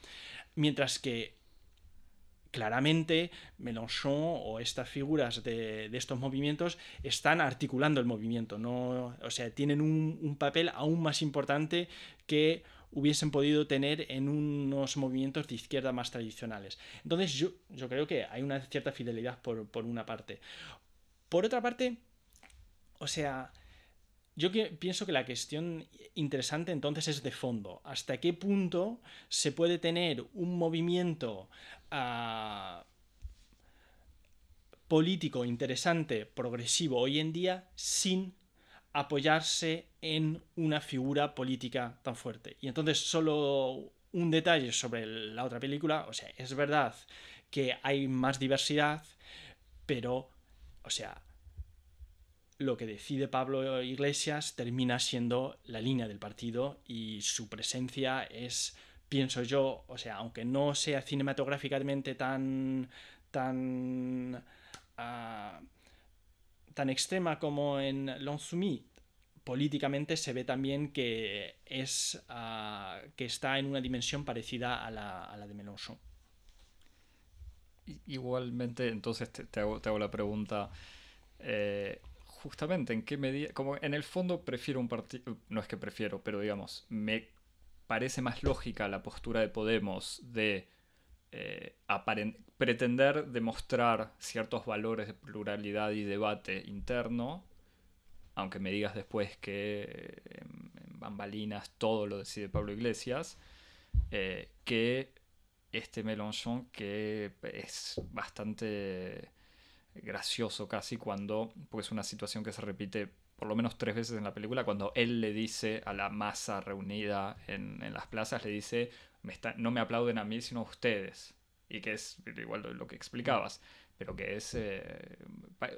Mientras que claramente Mélenchon o estas figuras de, estos movimientos están articulando el movimiento, ¿no? o sea, tienen un, papel aún más importante que hubiesen podido tener en unos movimientos de izquierda más tradicionales. Entonces yo, yo creo que hay una cierta fidelidad por, por una parte. Por otra parte, o sea, yo pienso que la cuestión interesante entonces es de fondo. ¿Hasta qué punto se puede tener un movimiento ah, político interesante, progresivo hoy en día, sin apoyarse en una figura política tan fuerte? Y entonces solo un detalle sobre la otra película. O sea, es verdad que hay más diversidad, pero, o sea, lo que decide Pablo Iglesias termina siendo la línea del partido y su presencia es, pienso yo, o sea, aunque no sea cinematográficamente tan tan ah, tan extrema como en L'Ensoumis, políticamente se ve también que es ah, que está en una dimensión parecida a la, a la de Mélenchon. Igualmente, entonces te, hago, te hago, la pregunta. Eh, justamente en qué medida, como en el fondo prefiero un partido, no es que prefiero, pero digamos, me parece más lógica la postura de Podemos de eh, pretender demostrar ciertos valores de pluralidad y debate interno, aunque me digas después que en, bambalinas todo lo decide Pablo Iglesias, eh, que este Mélenchon que es bastante gracioso casi cuando, porque es una situación que se repite por lo menos tres veces en la película, cuando él le dice a la masa reunida en, las plazas, le dice, no me aplauden a mí, sino a ustedes. Y que es igual lo, que explicabas. pero que es, eh,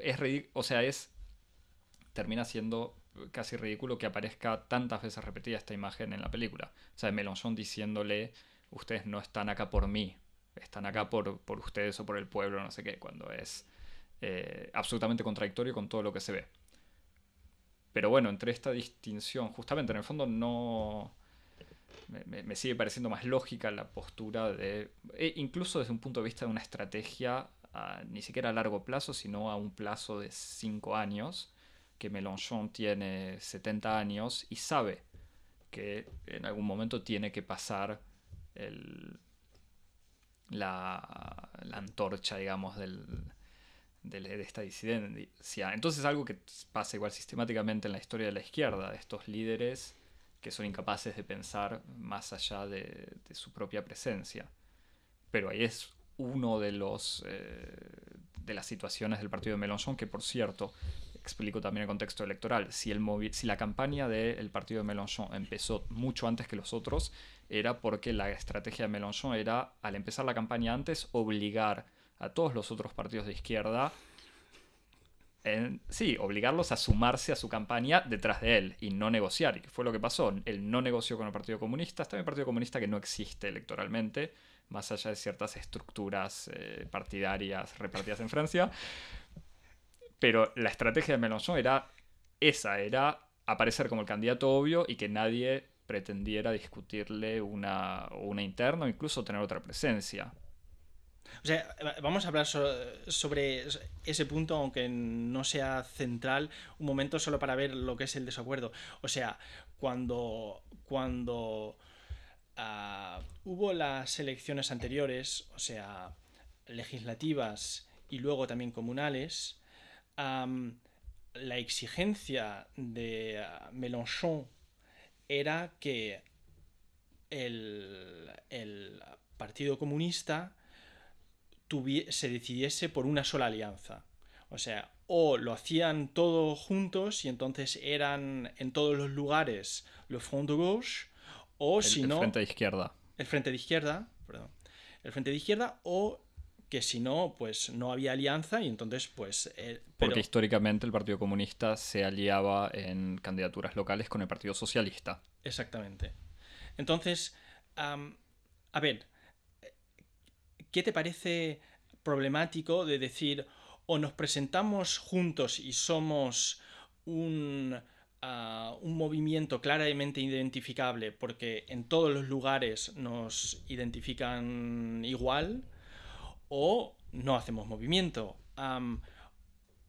es o sea, es, termina siendo casi ridículo que aparezca tantas veces repetida esta imagen en la película. O sea, Mélenchon diciéndole, ustedes no están acá por mí, están acá por, por ustedes o por el pueblo, no sé qué, cuando es eh, absolutamente contradictorio con todo lo que se ve. Pero bueno, entre esta distinción, justamente en el fondo no... Me, sigue pareciendo más lógica la postura de... E incluso desde un punto de vista de una estrategia, ni siquiera a largo plazo, sino a un plazo de 5 años, que Mélenchon tiene 70 años y sabe que en algún momento tiene que pasar el, la, la antorcha, digamos, del, de, esta disidencia. Entonces algo que pasa igual sistemáticamente en la historia de la izquierda, estos líderes que son incapaces de pensar más allá de, su propia presencia. Pero ahí es uno de los eh, de las situaciones del partido de Mélenchon que por cierto explico también el contexto electoral si el si la campaña del partido de Mélenchon empezó mucho antes que los otros era porque la estrategia de Mélenchon era al empezar la campaña antes obligar a todos los otros partidos de izquierda, en, sí, obligarlos a sumarse a su campaña detrás de él y no negociar, y fue lo que pasó. Él no negoció con el Partido Comunista, está en el Partido Comunista que no existe electoralmente, más allá de ciertas estructuras eh, partidarias repartidas en Francia. Pero la estrategia de Mélenchon era esa, era aparecer como el candidato obvio y que nadie pretendiera discutirle una, una interna o incluso tener otra presencia. O sea, vamos a hablar sobre ese punto, aunque no sea central, un momento solo para ver lo que es el desacuerdo. O sea, cuando, cuando ah, hubo las elecciones anteriores, o sea, legislativas y luego también comunales, la exigencia de ah, Mélenchon era que el, el Partido Comunista se decidiese por una sola alianza. O sea, o lo hacían todos juntos y entonces eran en todos los lugares los Front de Gauche, o si no... El frente de izquierda. El frente de izquierda, perdón. El frente de izquierda, o que si no, pues no había alianza y entonces pues... Eh, Porque históricamente el Partido Comunista se aliaba en candidaturas locales con el Partido Socialista. Exactamente. Entonces, a ver, ¿qué te parece problemático de decir o nos presentamos juntos y somos un, ah, un movimiento claramente identificable porque en todos los lugares nos identifican igual o no hacemos movimiento?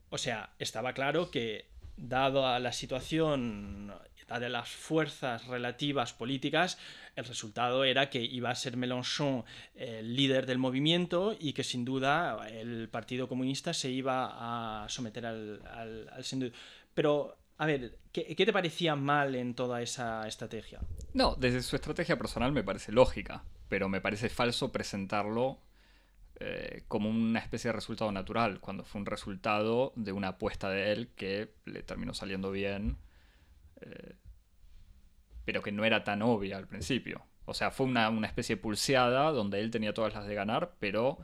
o sea, estaba claro que dado a la situación, de las fuerzas relativas políticas, el resultado era que iba a ser Mélenchon el líder del movimiento y que sin duda el Partido Comunista se iba a someter al, al, Pero, a ver, ¿qué, te parecía mal en toda esa estrategia? No, desde su estrategia personal me parece lógica, pero me parece falso presentarlo eh, como una especie de resultado natural, cuando fue un resultado de una apuesta de él que le terminó saliendo bien. Eh, pero que no era tan obvia al principio. O sea, fue una, especie de pulseada donde él tenía todas las de ganar, pero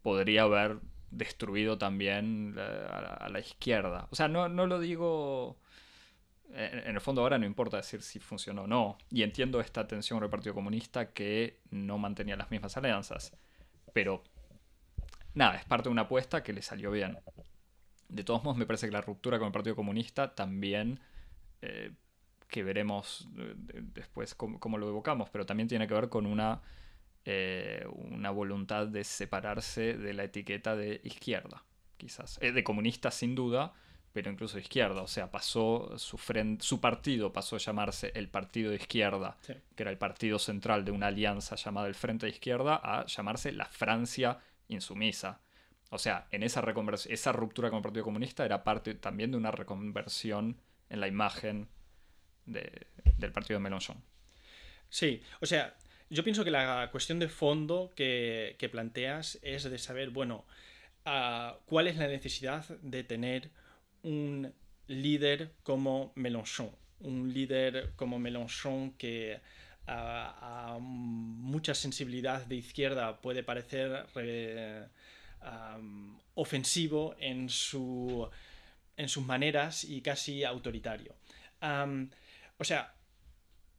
podría haber destruido también a, la izquierda. O sea, no, no lo digo... En, el fondo ahora no importa decir si funcionó o no. Y entiendo esta tensión con el Partido Comunista que no mantenía las mismas alianzas. Pero nada, es parte de una apuesta que le salió bien. De todos modos, me parece que la ruptura con el Partido Comunista también eh, que veremos eh, después cómo, lo evocamos, pero también tiene que ver con una, eh, una voluntad de separarse de la etiqueta de izquierda, quizás. Eh, de comunista sin duda, pero incluso de izquierda. O sea, pasó su, su partido pasó a llamarse el Partido de Izquierda, que era el partido central de una alianza llamada el Frente de Izquierda, a llamarse la Francia insumisa. O sea, en esa, esa ruptura con el Partido Comunista era parte también de una reconversión en la imagen del partido de Mélenchon. Sí, o sea, yo pienso que la cuestión de fondo que, planteas es de saber, bueno, ah, cuál es la necesidad de tener un líder como Mélenchon. Un líder como Mélenchon que a, mucha sensibilidad de izquierda puede parecer ofensivo en, su, en sus maneras y casi autoritario. o sea,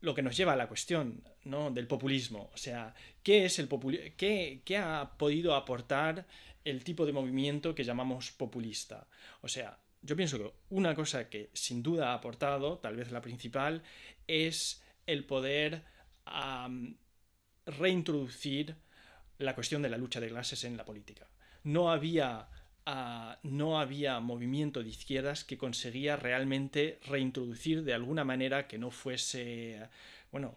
lo que nos lleva a la cuestión ¿no? del populismo. O sea, ¿qué es el qué, qué, ha podido aportar el tipo de movimiento que llamamos populista? O sea, yo pienso que una cosa que sin duda ha aportado, tal vez la principal, es el poder reintroducir la cuestión de la lucha de clases en la política. No había, ah, no había movimiento de izquierdas que conseguía realmente reintroducir de alguna manera que no fuese, bueno,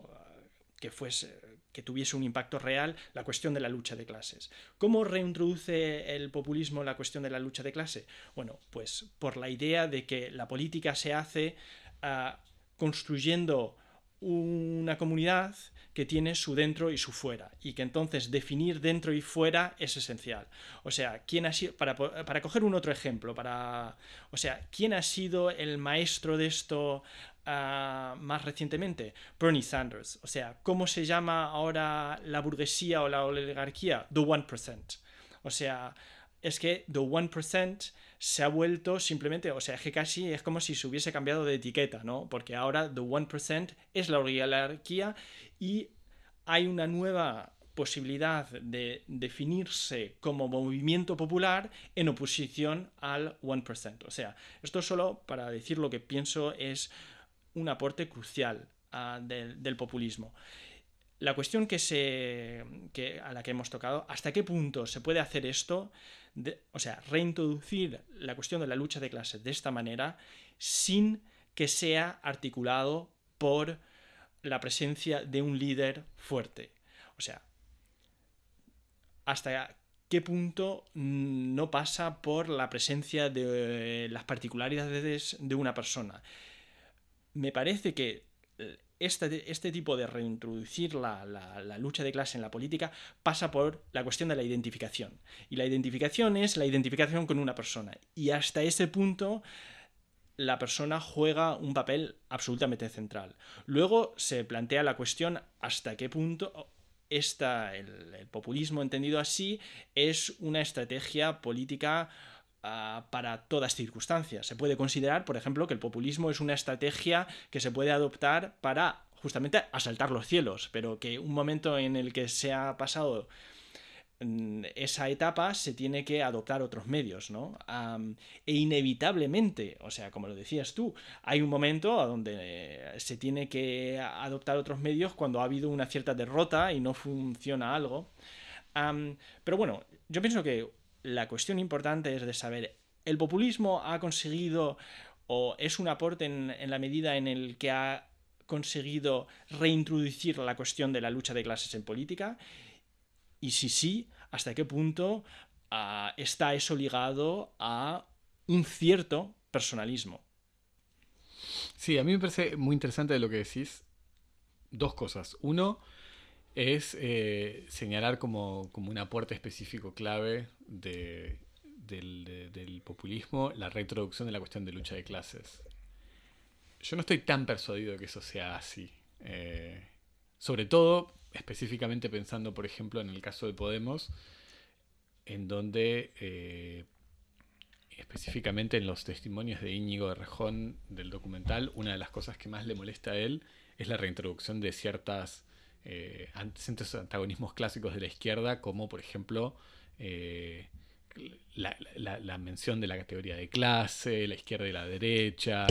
que fuese que tuviese un impacto real la cuestión de la lucha de clases. ¿Cómo reintroduce el populismo la cuestión de la lucha de clase? Bueno, pues por la idea de que la política se hace ah, construyendo una comunidad que tiene su dentro y su fuera, y que entonces definir dentro y fuera es esencial. O sea, ¿quién ha sido, para, para coger un otro ejemplo, para, o sea, ¿quién ha sido el maestro de esto ah, más recientemente? Bernie Sanders. O sea, ¿cómo se llama ahora la burguesía o la oligarquía? The 1%. O sea, es que The 1% se ha vuelto simplemente, o sea, que casi es como si se hubiese cambiado de etiqueta, ¿no? Porque ahora The 1% es la oligarquía y hay una nueva posibilidad de definirse como movimiento popular en oposición al 1%. O sea, esto solo para decir lo que pienso es un aporte crucial ah, del, populismo. La cuestión que se, que, a la que hemos tocado, ¿hasta qué punto se puede hacer esto? O sea, reintroducir la cuestión de la lucha de clases de esta manera sin que sea articulado por la presencia de un líder fuerte. O sea, hasta qué punto no pasa por la presencia de las particularidades de una persona. Me parece que este, este, tipo de reintroducir la, lucha de clase en la política pasa por la cuestión de la identificación. Y la identificación es la identificación con una persona. Y hasta ese punto la persona juega un papel absolutamente central. Luego se plantea la cuestión hasta qué punto esta, el populismo entendido así es una estrategia política Ah, para todas circunstancias. Se puede considerar, por ejemplo, que el populismo es una estrategia que se puede adoptar para justamente asaltar los cielos, pero que un momento en el que se ha pasado mm, esa etapa se tiene que adoptar otros medios, ¿no? e inevitablemente, o sea, como lo decías tú, hay un momento a donde se tiene que adoptar otros medios cuando ha habido una cierta derrota y no funciona algo. pero bueno, yo pienso que la cuestión importante es de saber, ¿el populismo ha conseguido o es un aporte en, la medida en el que ha conseguido reintroducir la cuestión de la lucha de clases en política? Y si sí, ¿hasta qué punto ah, está eso ligado a un cierto personalismo? Sí, a mí me parece muy interesante lo que decís. Dos cosas. Uno, es eh, señalar como, un aporte específico clave del, populismo la reintroducción de la cuestión de lucha de clases. Yo no estoy tan persuadido de que eso sea así. Eh, sobre todo, específicamente pensando, por ejemplo, en el caso de Podemos, en donde eh, específicamente en los testimonios de Íñigo de Rejón del documental, una de las cosas que más le molesta a él es la reintroducción de ciertas eh, antagonismos clásicos de la izquierda, como por ejemplo eh, la, mención de la categoría de clase, la izquierda y la derecha.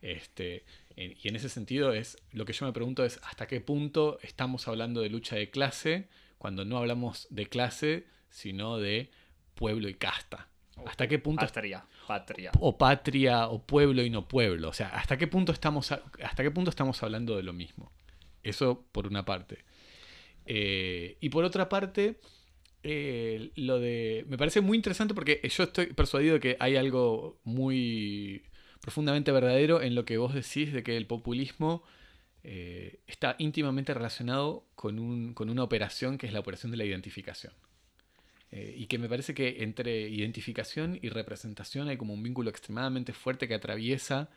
Este, y en ese sentido es lo que yo me pregunto es hasta qué punto estamos hablando de lucha de clase cuando no hablamos de clase, sino de pueblo y casta. ¿Hasta qué punto patria, patria o patria o pueblo y no pueblo? O sea, ¿hasta qué punto estamos hasta qué punto estamos hablando de lo mismo? Eso por una parte. Eh, y por otra parte, eh, lo de. Me parece muy interesante porque yo estoy persuadido de que hay algo muy profundamente verdadero en lo que vos decís de que el populismo eh, está íntimamente relacionado con, un, con, una operación que es la operación de la identificación. y que me parece que entre identificación y representación hay como un vínculo extremadamente fuerte que atraviesa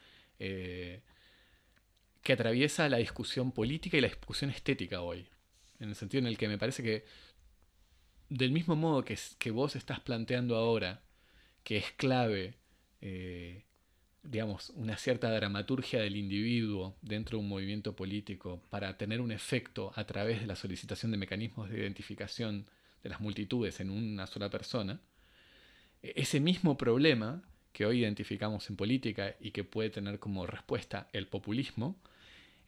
que atraviesa la discusión política y la discusión estética hoy. En el sentido en el que me parece que del mismo modo que, que vos estás planteando ahora, que es clave, eh, digamos, una cierta dramaturgia del individuo dentro de un movimiento político para tener un efecto a través de la solicitación de mecanismos de identificación de las multitudes en una sola persona, e-, ese mismo problema que hoy identificamos en política y que puede tener como respuesta el populismo,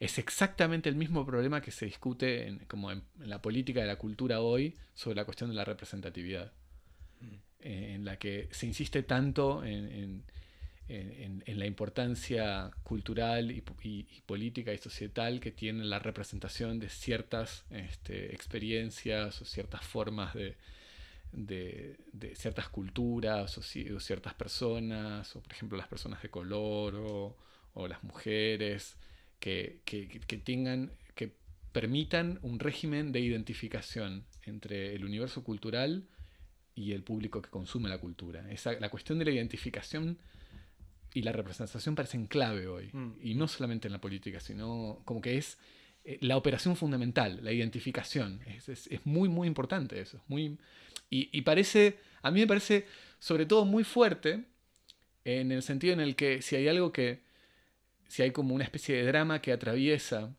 es exactamente el mismo problema que se discute en, como en, la política de la cultura hoy sobre la cuestión de la representatividad, mm. eh, en la que se insiste tanto en, la importancia cultural y, política y societal que tiene la representación de ciertas este, experiencias o ciertas formas de, ciertas culturas o, ciertas personas, o por ejemplo las personas de color o, o las mujeres que, tengan, que permitan un régimen de identificación entre el universo cultural y el público que consume la cultura. Esa, la cuestión de la identificación y la representación parecen clave hoy. Mm. Y no solamente en la política, sino como que es eh, la operación fundamental, la identificación. Es, muy, muy importante eso. Muy, y, y, parece, a mí me parece sobre todo muy fuerte en el sentido en el que si hay algo que si hay como una especie de drama que atraviesa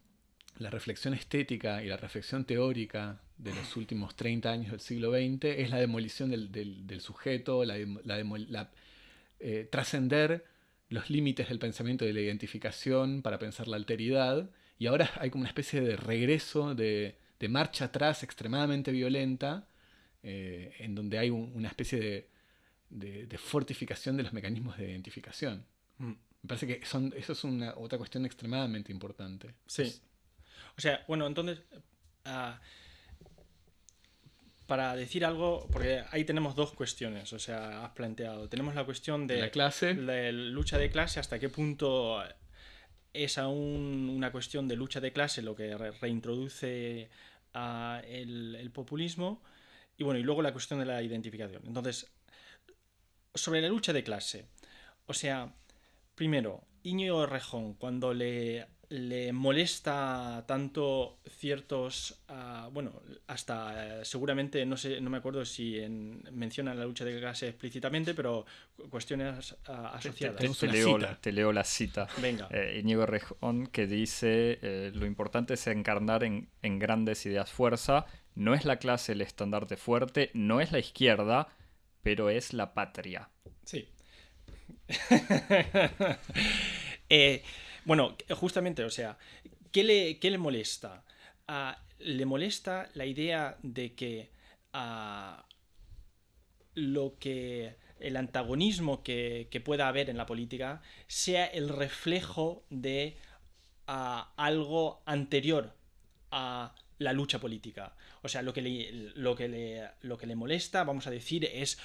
la reflexión estética y la reflexión teórica de los últimos 30 años del siglo XX, es la demolición del, sujeto, la, eh, trascender los límites del pensamiento de la identificación para pensar la alteridad, y ahora hay como una especie de regreso, de, marcha atrás extremadamente violenta, eh, en donde hay una especie de, fortificación de los mecanismos de identificación. Mm. Me parece que son, eso es una otra cuestión extremadamente importante. Sí. O sea, bueno, entonces, ah, para decir algo, porque ahí tenemos dos cuestiones, o sea, has planteado. Tenemos la cuestión de la clase, la lucha de clase, hasta qué punto es aún una cuestión de lucha de clase lo que reintroduce el, el populismo. Y bueno, y luego la cuestión de la identificación. Entonces, sobre la lucha de clase, o sea, Primero, Iñigo Rejón, cuando le, le molesta tanto ciertos, ah, bueno, hasta eh, seguramente, no sé, no me acuerdo si en, menciona la lucha de clase explícitamente, pero cuestiones uh, asociadas. Te, leo la, cita. Venga. Eh, Íñigo Rejón que dice, eh, lo importante es encarnar en, en grandes ideas fuerza, no es la clase el estandarte fuerte, no es la izquierda, pero es la patria. Sí. Eh, bueno, justamente, o sea, ¿qué le, le molesta? Ah, le molesta la idea de que ah, lo que el antagonismo que, pueda haber en la política sea el reflejo de ah, algo anterior a la lucha política. O sea, lo que, lo, que lo que le molesta, vamos a decir, es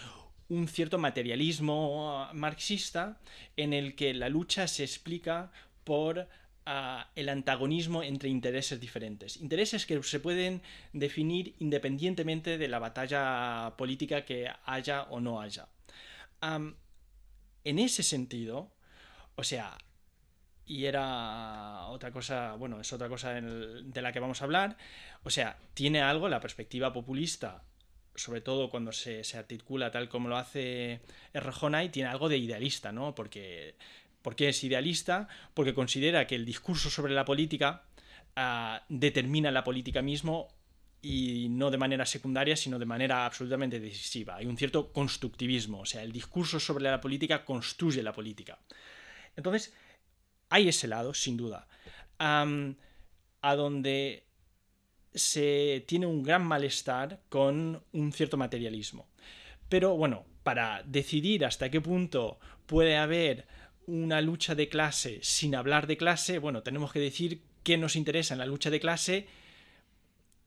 un cierto materialismo marxista en el que la lucha se explica por ah, el antagonismo entre intereses diferentes. Intereses que se pueden definir independientemente de la batalla política que haya o no haya. en ese sentido, o sea, y era otra cosa, bueno, es otra cosa de la que vamos a hablar, o sea, tiene algo la perspectiva populista sobre todo cuando se, articula tal como lo hace y tiene algo de idealista, ¿no? Porque, qué es idealista, porque considera que el discurso sobre la política ah, determina la política mismo y no de manera secundaria, sino de manera absolutamente decisiva. Hay un cierto constructivismo, o sea, el discurso sobre la política construye la política. Entonces, hay ese lado, sin duda, a donde se tiene un gran malestar con un cierto materialismo. Pero bueno, para decidir hasta qué punto puede haber una lucha de clase sin hablar de clase, bueno, tenemos que decir qué nos interesa en la lucha de clase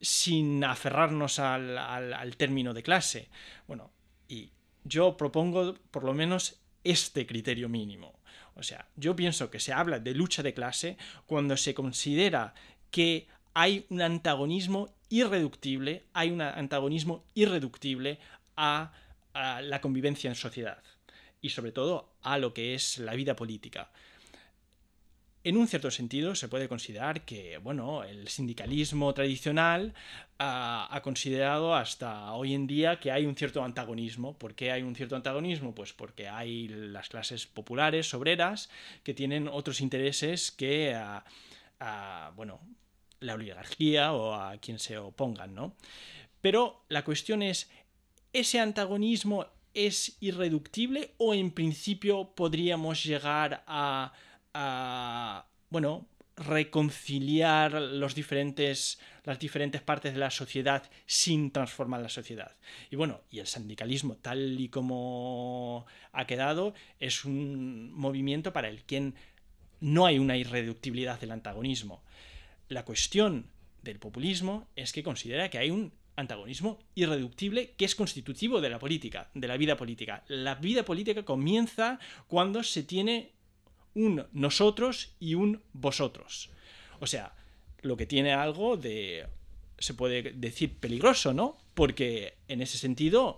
sin aferrarnos al, término de clase. Bueno, y yo propongo por lo menos este criterio mínimo. O sea, yo pienso que se habla de lucha de clase cuando se considera que hay un antagonismo irreductible, hay un antagonismo irreductible a, la convivencia en sociedad y sobre todo a lo que es la vida política. en un cierto sentido se puede considerar que, bueno, el sindicalismo tradicional ha, considerado hasta hoy en día que hay un cierto antagonismo. ¿Por qué hay un cierto antagonismo? Pues porque hay las clases populares, obreras, que tienen otros intereses que, bueno, la oligarquía o a quien se opongan, ¿no? Pero la cuestión es, ¿ese antagonismo es irreductible o en principio podríamos llegar a a, bueno, reconciliar los diferentes, las diferentes partes de la sociedad sin transformar la sociedad. Y bueno, y el sindicalismo, tal y como ha quedado, es un movimiento para el que no hay una irreductibilidad del antagonismo. La cuestión del populismo es que considera que hay un antagonismo irreductible que es constitutivo de la política, de la vida política. La vida política comienza cuando se tiene un nosotros y un vosotros. O sea, lo que tiene algo de, se puede decir, peligroso, ¿no? Porque en ese sentido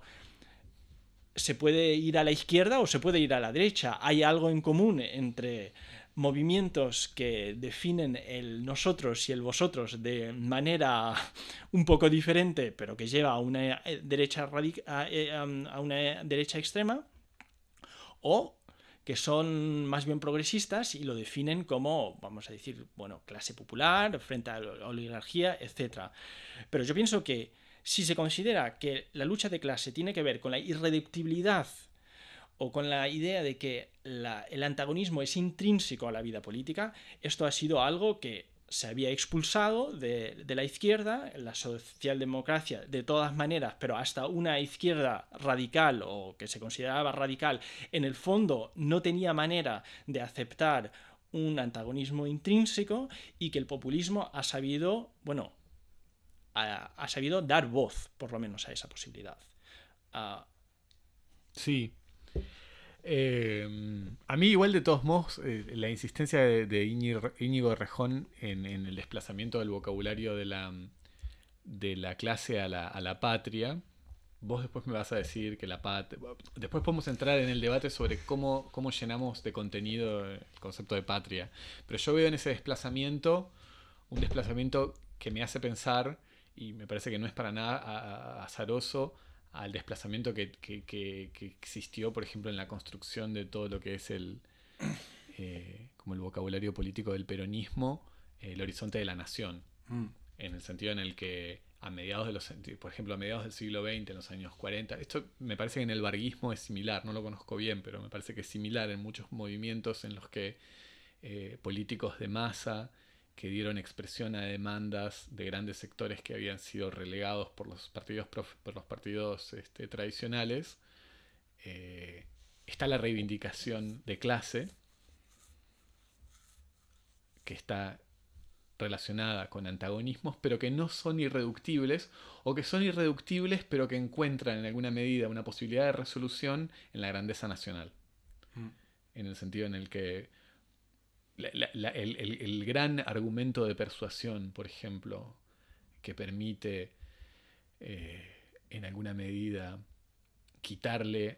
se puede ir a la izquierda o se puede ir a la derecha. Hay algo en común entre movimientos que definen el nosotros y el vosotros de manera un poco diferente, pero que lleva a una derecha, eh, a una derecha extrema, o que son más bien progresistas y lo definen como, vamos a decir, bueno, clase popular, frente a la oligarquía, etc. Pero yo pienso que si se considera que la lucha de clase tiene que ver con la irreductibilidad o con la idea de que el antagonismo es intrínseco a la vida política, esto ha sido algo que se había expulsado de, la izquierda, la socialdemocracia de todas maneras, pero hasta una izquierda radical o que se consideraba radical, en el fondo no tenía manera de aceptar un antagonismo intrínseco y que el populismo ha sabido, bueno, ha, sabido dar voz, por lo menos, a esa posibilidad. Ah, sí, eh, a mí igual de todos modos, eh, la insistencia de, Íñigo Rejón en, el desplazamiento del vocabulario de la, de la clase a la, patria, vos después me vas a decir que la patria... Después podemos entrar en el debate sobre cómo llenamos de contenido el concepto de patria. Pero yo veo en ese desplazamiento un desplazamiento que me hace pensar, y me parece que no es para nada azaroso, al desplazamiento que, existió, por ejemplo, en la construcción de todo lo que es el, eh, como el vocabulario político del peronismo, el horizonte de la nación, mm. en el sentido en el que a mediados de los, por ejemplo, a mediados del siglo XX, en los años 40, esto me parece que en el varguismo es similar, no lo conozco bien, pero me parece que es similar en muchos movimientos en los que eh, políticos de masa que dieron expresión a demandas de grandes sectores que habían sido relegados por los partidos, por los partidos este, tradicionales. Eh, está la reivindicación de clase, que está relacionada con antagonismos, pero que no son irreductibles, o que son irreductibles, pero que encuentran en alguna medida una posibilidad de resolución en la grandeza nacional. Mm. En el sentido en el que el, gran argumento de persuasión, por ejemplo, que permite eh, en alguna medida quitarle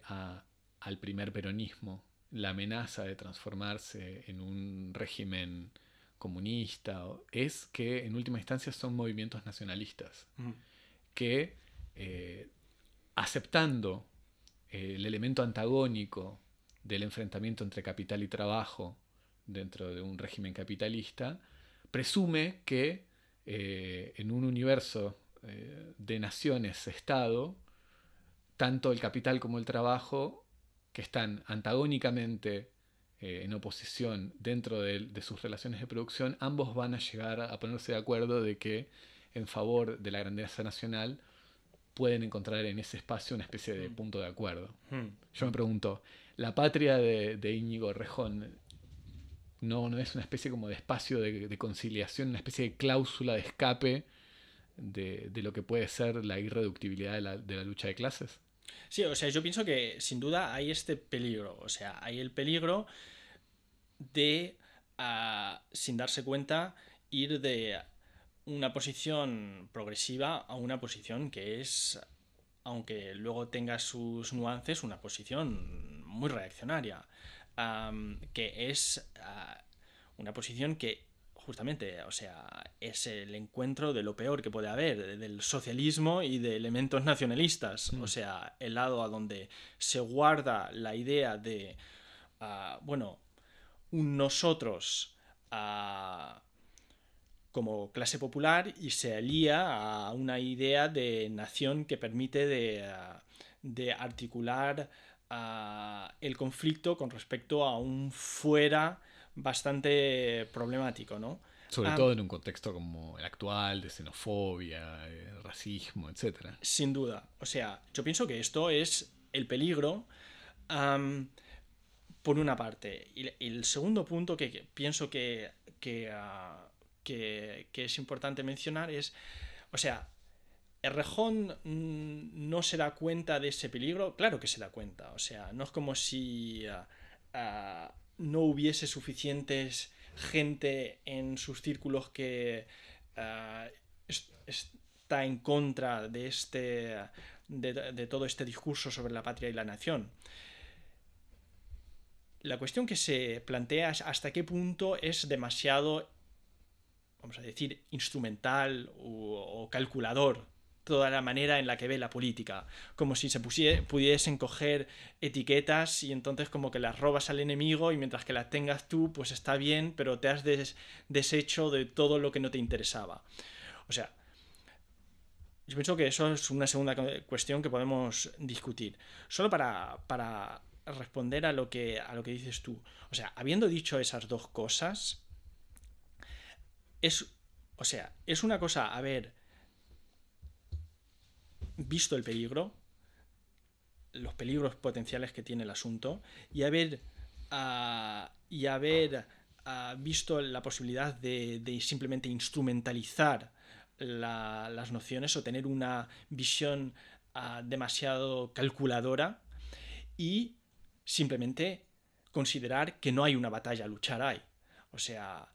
al primer peronismo la amenaza de transformarse en un régimen comunista, es que en última instancia son movimientos nacionalistas, que eh, aceptando el elemento antagónico del enfrentamiento entre capital y trabajo, dentro de un régimen capitalista, presume que eh, en un universo eh, de naciones-estado, tanto el capital como el trabajo, que están antagónicamente eh, en oposición dentro de, de, sus relaciones de producción, ambos van a llegar a ponerse de acuerdo de que en favor de la grandeza nacional pueden encontrar en ese espacio una especie de mm. punto de acuerdo. Mm. Yo me pregunto, la patria de, de Íñigo Rejón no, no es una especie como de espacio de, conciliación, una especie de cláusula de escape de, lo que puede ser la irreductibilidad de la, lucha de clases. Sí, o sea, yo pienso que sin duda hay este peligro, o sea, hay el peligro de, ah, sin darse cuenta, ir de una posición progresiva a una posición que es, aunque luego tenga sus nuances, una posición muy reaccionaria que es ah, una posición que justamente, o sea, es el encuentro de lo peor que puede haber, del socialismo y de elementos nacionalistas. O sea, el lado a donde se guarda la idea de, ah, bueno, un nosotros ah, como clase popular y se alía a una idea de nación que permite de, articular el conflicto con respecto a un fuera bastante problemático, ¿no? Sobre ah, todo en un contexto como el actual, de xenofobia, racismo, etc. Sin duda. O sea, yo pienso que esto es el peligro por una parte. Y, el segundo punto que, pienso que, ah, que, que, es importante mencionar es, o sea, ¿Errejón no se da cuenta de ese peligro? Claro que se da cuenta. O sea, no es como si... Ah, no hubiese suficientes gente en sus círculos que ah, está en contra de este de, todo este discurso sobre la patria y la nación. La cuestión que se plantea es hasta qué punto es demasiado, vamos a decir, instrumental o calculador toda la manera en la que ve la política, como si se pudiesen coger etiquetas y entonces como que las robas al enemigo y mientras que las tengas tú, pues está bien, pero te has deshecho de todo lo que no te interesaba. O sea, yo pienso que eso es una segunda cuestión que podemos discutir. Solo para, para responder a lo, que, a lo que dices tú. O sea, habiendo dicho esas dos cosas, es, o sea, es una cosa, a ver, visto el peligro, los peligros potenciales que tiene el asunto, y haber, ah, y haber ah, visto la posibilidad de, simplemente instrumentalizar las nociones o tener una visión ah, demasiado calculadora y simplemente considerar que no hay una batalla a luchar ahí. O sea,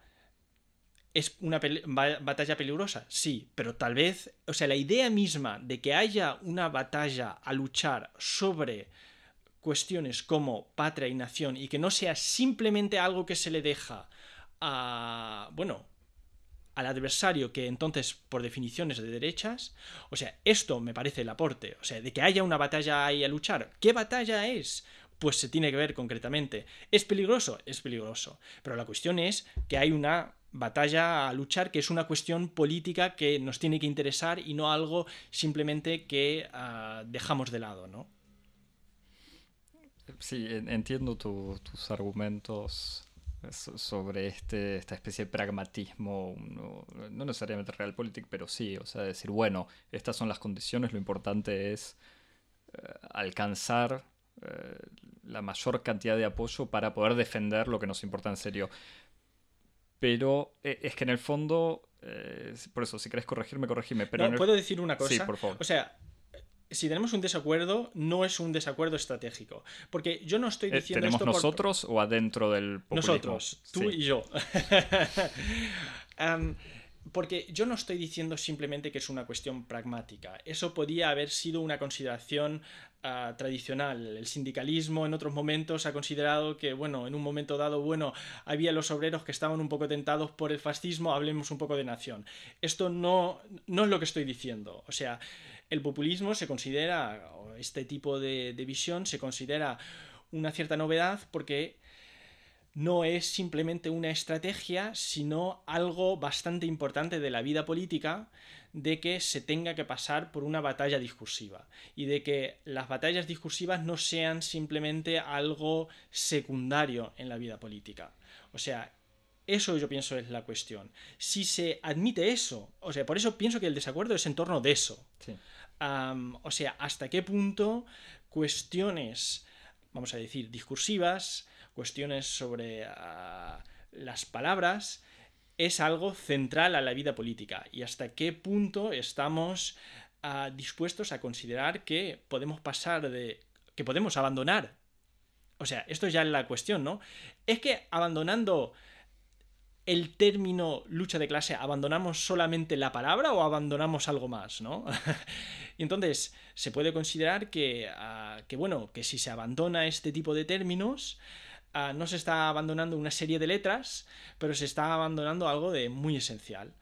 ¿Es una batalla peligrosa? Sí, pero tal vez, o sea, la idea misma de que haya una batalla a luchar sobre cuestiones como patria y nación y que no sea simplemente algo que se le deja a, bueno, al adversario que entonces por definición es de derechas, o sea, esto me parece el aporte, o sea, de que haya una batalla ahí a luchar. ¿Qué batalla es? Pues se tiene que ver concretamente. ¿Es peligroso? Es peligroso. Pero la cuestión es que hay una batalla a luchar, que es una cuestión política que nos tiene que interesar y no algo simplemente que ah, dejamos de lado, ¿no? Sí, entiendo tus argumentos sobre este, esta especie de pragmatismo, no, necesariamente realpolitik, pero sí, o sea, decir, bueno, estas son las condiciones, lo importante es eh, alcanzar eh, la mayor cantidad de apoyo para poder defender lo que nos importa en serio. Pero eh, es que en el fondo, eh, por eso, si querés corregirme, corregime. Pero ¿Puedo decir una cosa? Sí, por favor. O sea, si tenemos un desacuerdo, no es un desacuerdo estratégico. Porque yo no estoy eh, diciendo ¿Tenemos nosotros o adentro del populismo? Nosotros, tú y yo. porque yo no estoy diciendo simplemente que es una cuestión pragmática. Eso podía haber sido una consideración tradicional. El sindicalismo en otros momentos ha considerado que, bueno, en un momento dado, bueno, había los obreros que estaban un poco tentados por el fascismo, hablemos un poco de nación. Esto no, no es lo que estoy diciendo. O sea, el populismo se considera, este tipo de visión se considera una cierta novedad porque no es simplemente una estrategia, sino algo bastante importante de la vida política de que se tenga que pasar por una batalla discursiva y de que las batallas discursivas no sean simplemente algo secundario en la vida política. O sea, eso yo pienso es la cuestión. Si se admite eso, o sea, por eso pienso que el desacuerdo es en torno de eso. o sea, hasta qué punto cuestiones, vamos a decir, discursivas, cuestiones sobre ah, las palabras, es algo central a la vida política y hasta qué punto estamos ah, dispuestos a considerar que podemos pasar de... que podemos abandonar. O sea, esto ya es la cuestión, ¿no? Es que abandonando el término lucha de clase, ¿abandonamos solamente la palabra o abandonamos algo más, ¿no? y entonces se puede considerar que, ah, que, bueno, que si se abandona este tipo de términos, ah, no se está abandonando una serie de letras, pero se está abandonando algo de muy esencial.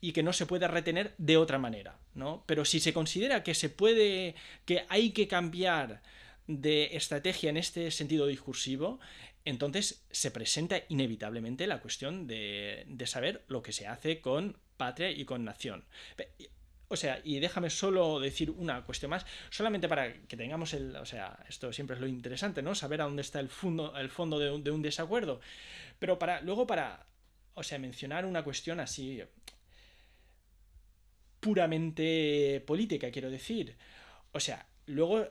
y que no se puede retener de otra manera, ¿no? Pero si se considera que se puede, que hay que cambiar de estrategia en este sentido discursivo, entonces se presenta inevitablemente la cuestión de, de saber lo que se hace con patria y con nación. O sea, y déjame solo decir una cuestión más, solamente para que tengamos el, o sea, esto siempre es lo interesante, ¿no? Saber a dónde está el fondo, el fondo de, un, de un desacuerdo. Pero para, luego para, o sea, mencionar una cuestión así puramente política, quiero decir. O sea, luego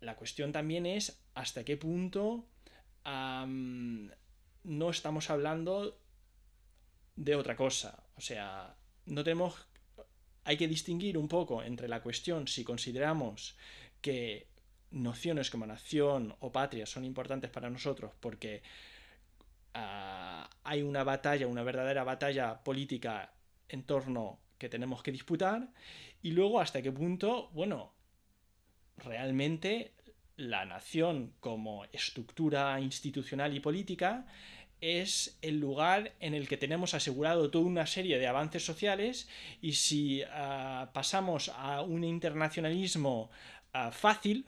la cuestión también es hasta qué punto no estamos hablando de otra cosa. O sea, no tenemos hay que distinguir un poco entre la cuestión si consideramos que nociones como nación o patria son importantes para nosotros porque ah, hay una batalla, una verdadera batalla política en torno que tenemos que disputar y luego hasta qué punto, bueno, realmente la nación como estructura institucional y política es el lugar en el que tenemos asegurado toda una serie de avances sociales y si ah, pasamos a un internacionalismo ah, fácil,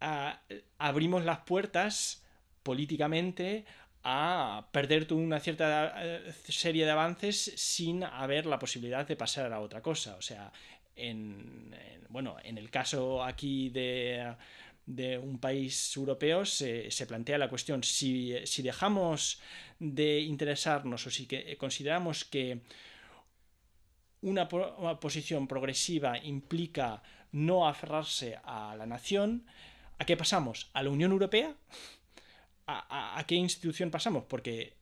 ah, abrimos las puertas políticamente a perder toda una cierta eh, serie de avances sin haber la posibilidad de pasar a otra cosa. O sea, en bueno, en el caso aquí de de un país europeo se, plantea la cuestión si, dejamos de interesarnos o si que, consideramos que una, posición progresiva implica no aferrarse a la nación, ¿a qué pasamos? ¿A la Unión Europea? ¿A, qué institución pasamos? Porque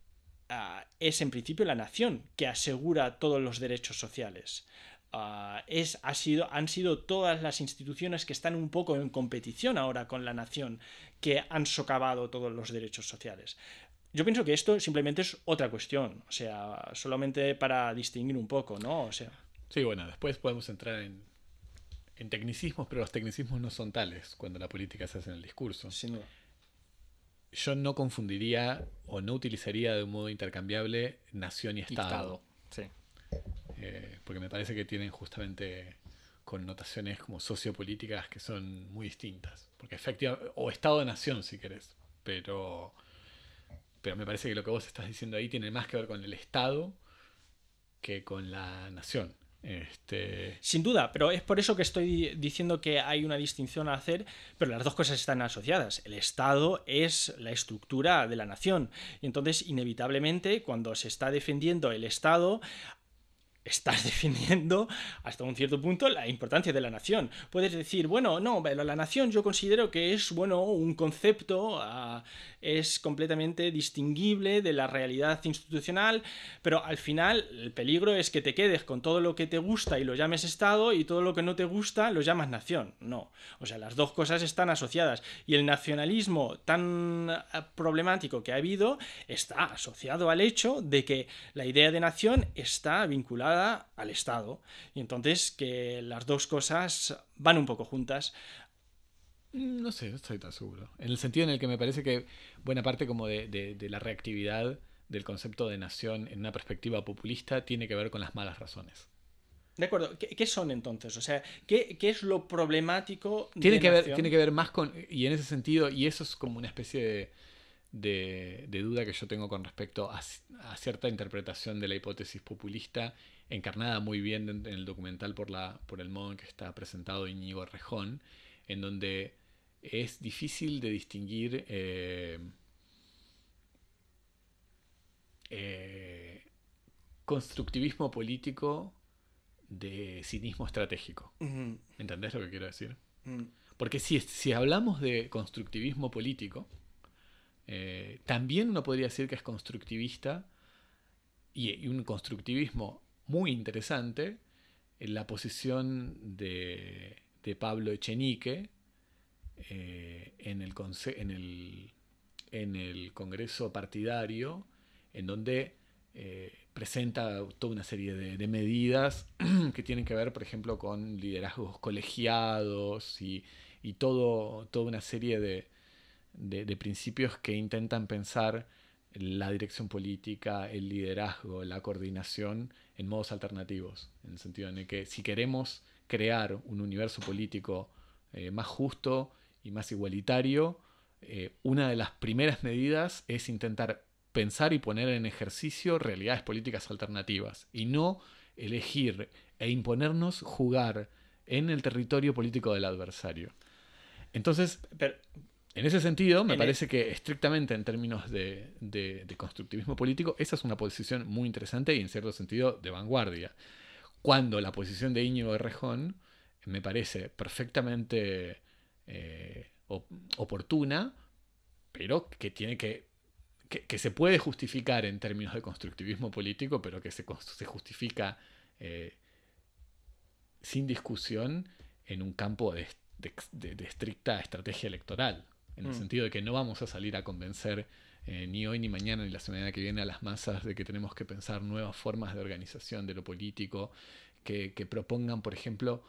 ah, es en principio la nación que asegura todos los derechos sociales. Ah, es, ha sido, han sido todas las instituciones que están un poco en competición ahora con la nación que han socavado todos los derechos sociales. Yo pienso que esto simplemente es otra cuestión, o sea, solamente para distinguir un poco, ¿no? O sea. Sí, bueno, después podemos entrar en, en tecnicismos, pero los tecnicismos no son tales cuando la política se hace en el discurso. Sin duda. Yo no confundiría o no utilizaría de un modo intercambiable nación y Estado. Sí. Eh, porque me parece que tienen justamente connotaciones como sociopolíticas que son muy distintas. Porque efectivamente, o Estado de Nación si querés, pero, pero me parece que lo que vos estás diciendo ahí tiene más que ver con el Estado que con la nación. Este... Sin duda, pero es por eso que estoy diciendo que hay una distinción a hacer, pero las dos cosas están asociadas. El Estado es la estructura de la nación y entonces inevitablemente cuando se está defendiendo el Estado estás definiendo hasta un cierto punto la importancia de la nación. Puedes decir, bueno, no, la nación yo considero que es, bueno, un concepto, ah, es completamente distinguible de la realidad institucional, pero al final el peligro es que te quedes con todo lo que te gusta y lo llames Estado y todo lo que no te gusta lo llamas nación. No, o sea, las dos cosas están asociadas y el nacionalismo tan ah, problemático que ha habido está asociado al hecho de que la idea de nación está vinculada al Estado. Y entonces que las dos cosas van un poco juntas. Mm, no sé, no estoy tan seguro. En el sentido en el que me parece que buena parte como de, la reactividad del concepto de nación en una perspectiva populista tiene que ver con las malas razones. De acuerdo, ¿qué, son entonces? O sea, ¿qué, es lo problemático? Tiene, que ver, tiene que ver más con, y en ese sentido, y eso es como una especie de, duda que yo tengo con respecto a, cierta interpretación de la hipótesis populista encarnada muy bien en el documental por, la, por el modo en que está presentado Íñigo Rejón, en donde es difícil de distinguir eh, eh, constructivismo político de cinismo estratégico. ¿Me entendés lo que quiero decir? Porque si, si hablamos de constructivismo político, eh, también uno podría decir que es constructivista y un constructivismo muy interesante en la posición de, Pablo Echenique eh, en, el en, el, en, el Congreso partidario, en donde eh, presenta toda una serie de, medidas que tienen que ver, por ejemplo, con liderazgos colegiados y, todo, toda una serie de, de, principios que intentan pensar la dirección política, el liderazgo, la coordinación en modos alternativos, en el sentido en que si queremos crear un universo político eh, más justo y más igualitario, eh, una de las primeras medidas es intentar pensar y poner en ejercicio realidades políticas alternativas y no elegir e imponernos jugar en el territorio político del adversario. Entonces, en ese sentido, me parece que estrictamente en términos de, constructivismo político, esa es una posición muy interesante y en cierto sentido de vanguardia. Cuando la posición de Íñigo Rejón me parece perfectamente eh, oportuna, pero que tiene que, que, se puede justificar en términos de constructivismo político, pero que se, se justifica eh, sin discusión en un campo de, estricta estrategia electoral, en el mm. sentido de que no vamos a salir a convencer eh, ni hoy ni mañana ni la semana que viene a las masas de que tenemos que pensar nuevas formas de organización de lo político, que, propongan, por ejemplo,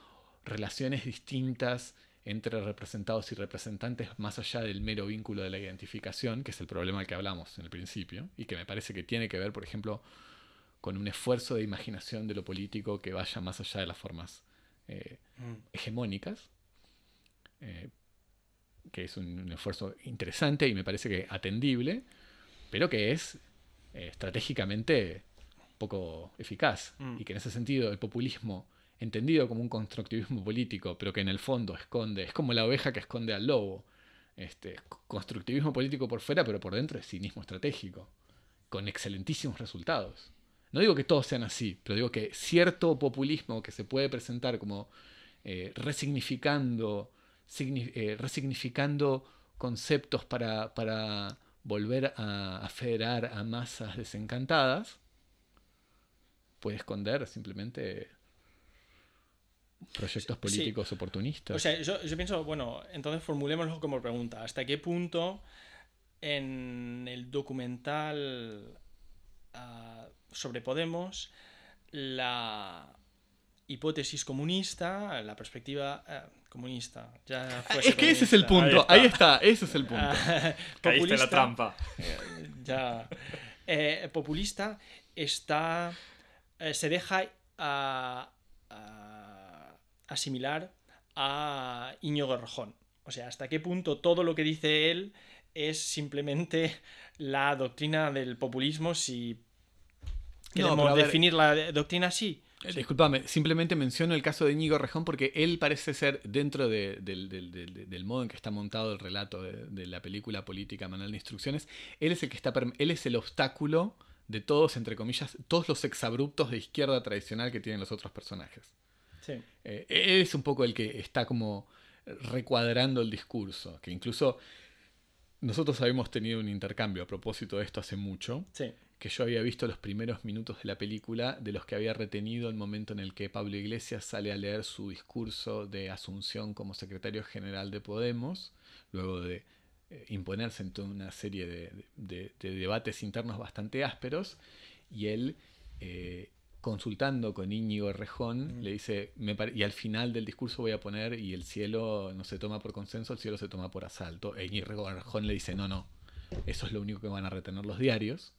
relaciones distintas entre representados y representantes más allá del mero vínculo de la identificación, que es el problema al que hablamos en el principio, y que me parece que tiene que ver, por ejemplo, con un esfuerzo de imaginación de lo político que vaya más allá de las formas eh, mm. hegemónicas, eh, que es un, esfuerzo interesante y me parece que atendible, pero que es eh, estratégicamente poco eficaz mm. y que en ese sentido el populismo entendido como un constructivismo político, pero que en el fondo esconde, es como la oveja que esconde al lobo. Este, constructivismo político por fuera, pero por dentro es cinismo estratégico, con excelentísimos resultados. No digo que todos sean así, pero digo que cierto populismo que se puede presentar como eh, resignificando, eh, resignificando conceptos para, para volver a, federar a masas desencantadas, puede esconder simplemente proyectos políticos oportunistas. O sea, yo, pienso, bueno, entonces formulémoslo como pregunta. ¿Hasta qué punto en el documental ah, sobre Podemos, la hipótesis comunista, la perspectiva eh, comunista. Ya ah, es que ese es el punto, ahí está, ese es el punto. Caíste la trampa. Eh, ya. Eh, populista está. se deja asimilar a Íñigo Rojón. O sea, hasta qué punto todo lo que dice él es simplemente la doctrina del populismo si ¿Queremos definir la doctrina así? Disculpame, simplemente menciono el caso de Íñigo Rejón porque él parece ser, dentro del modo en que está montado el relato de, la película política Manual de Instrucciones, él es el que está él es el obstáculo de todos, entre comillas, todos los exabruptos de izquierda tradicional que tienen los otros personajes. Sí. Eh, él es un poco el que está como recuadrando el discurso, que incluso nosotros habíamos tenido un intercambio a propósito de esto hace mucho. Sí que yo había visto los primeros minutos de la película, de los que había retenido el momento en el que Pablo Iglesias sale a leer su discurso de asunción como secretario general de Podemos, luego de eh, imponerse en toda una serie de, debates internos bastante ásperos, y él, eh, consultando con Íñigo Rejón, le dice, y al final del discurso voy a poner, y el cielo no se toma por consenso, el cielo se toma por asalto. E Íñigo Rejón le dice, no, no, eso es lo único que van a retener los diarios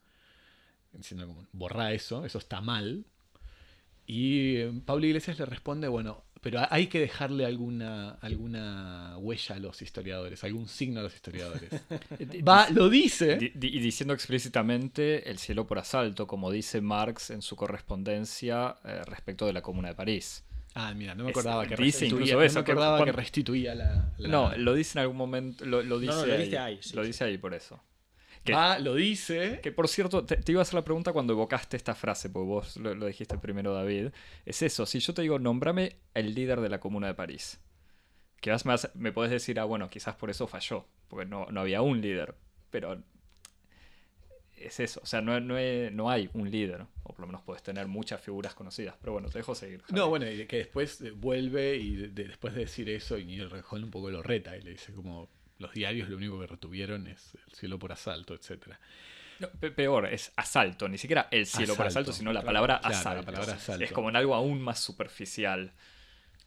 diciendo como, borra eso, eso está mal. Y eh, Pablo Iglesias le responde, bueno, pero hay que dejarle alguna, alguna huella a los historiadores, algún signo a los historiadores. Va, lo dice. Y diciendo explícitamente el cielo por asalto, como dice Marx en su correspondencia eh, respecto de la Comuna de París. Ah, mira, no me acordaba que restituía, eso, que, restituía la, No, lo dice en algún momento, lo, dice, ahí, lo dice ahí por eso ah, lo dice. Que por cierto, te, iba a hacer la pregunta cuando evocaste esta frase, porque vos lo, dijiste primero, David. Es eso, si yo te digo, nombrame el líder de la Comuna de París. Que más me puedes decir, ah, bueno, quizás por eso falló, porque no, no había un líder. Pero es eso, o sea, no, no, hay un líder, o por lo menos puedes tener muchas figuras conocidas, pero bueno, te dejo seguir. No, bueno, y que después vuelve y después de decir eso, y el Rejón un poco lo reta y le dice como, los diarios lo único que retuvieron es el cielo por asalto, etc. peor, es asalto, ni siquiera el cielo por asalto, sino la palabra, asalto. Es como en algo aún más superficial.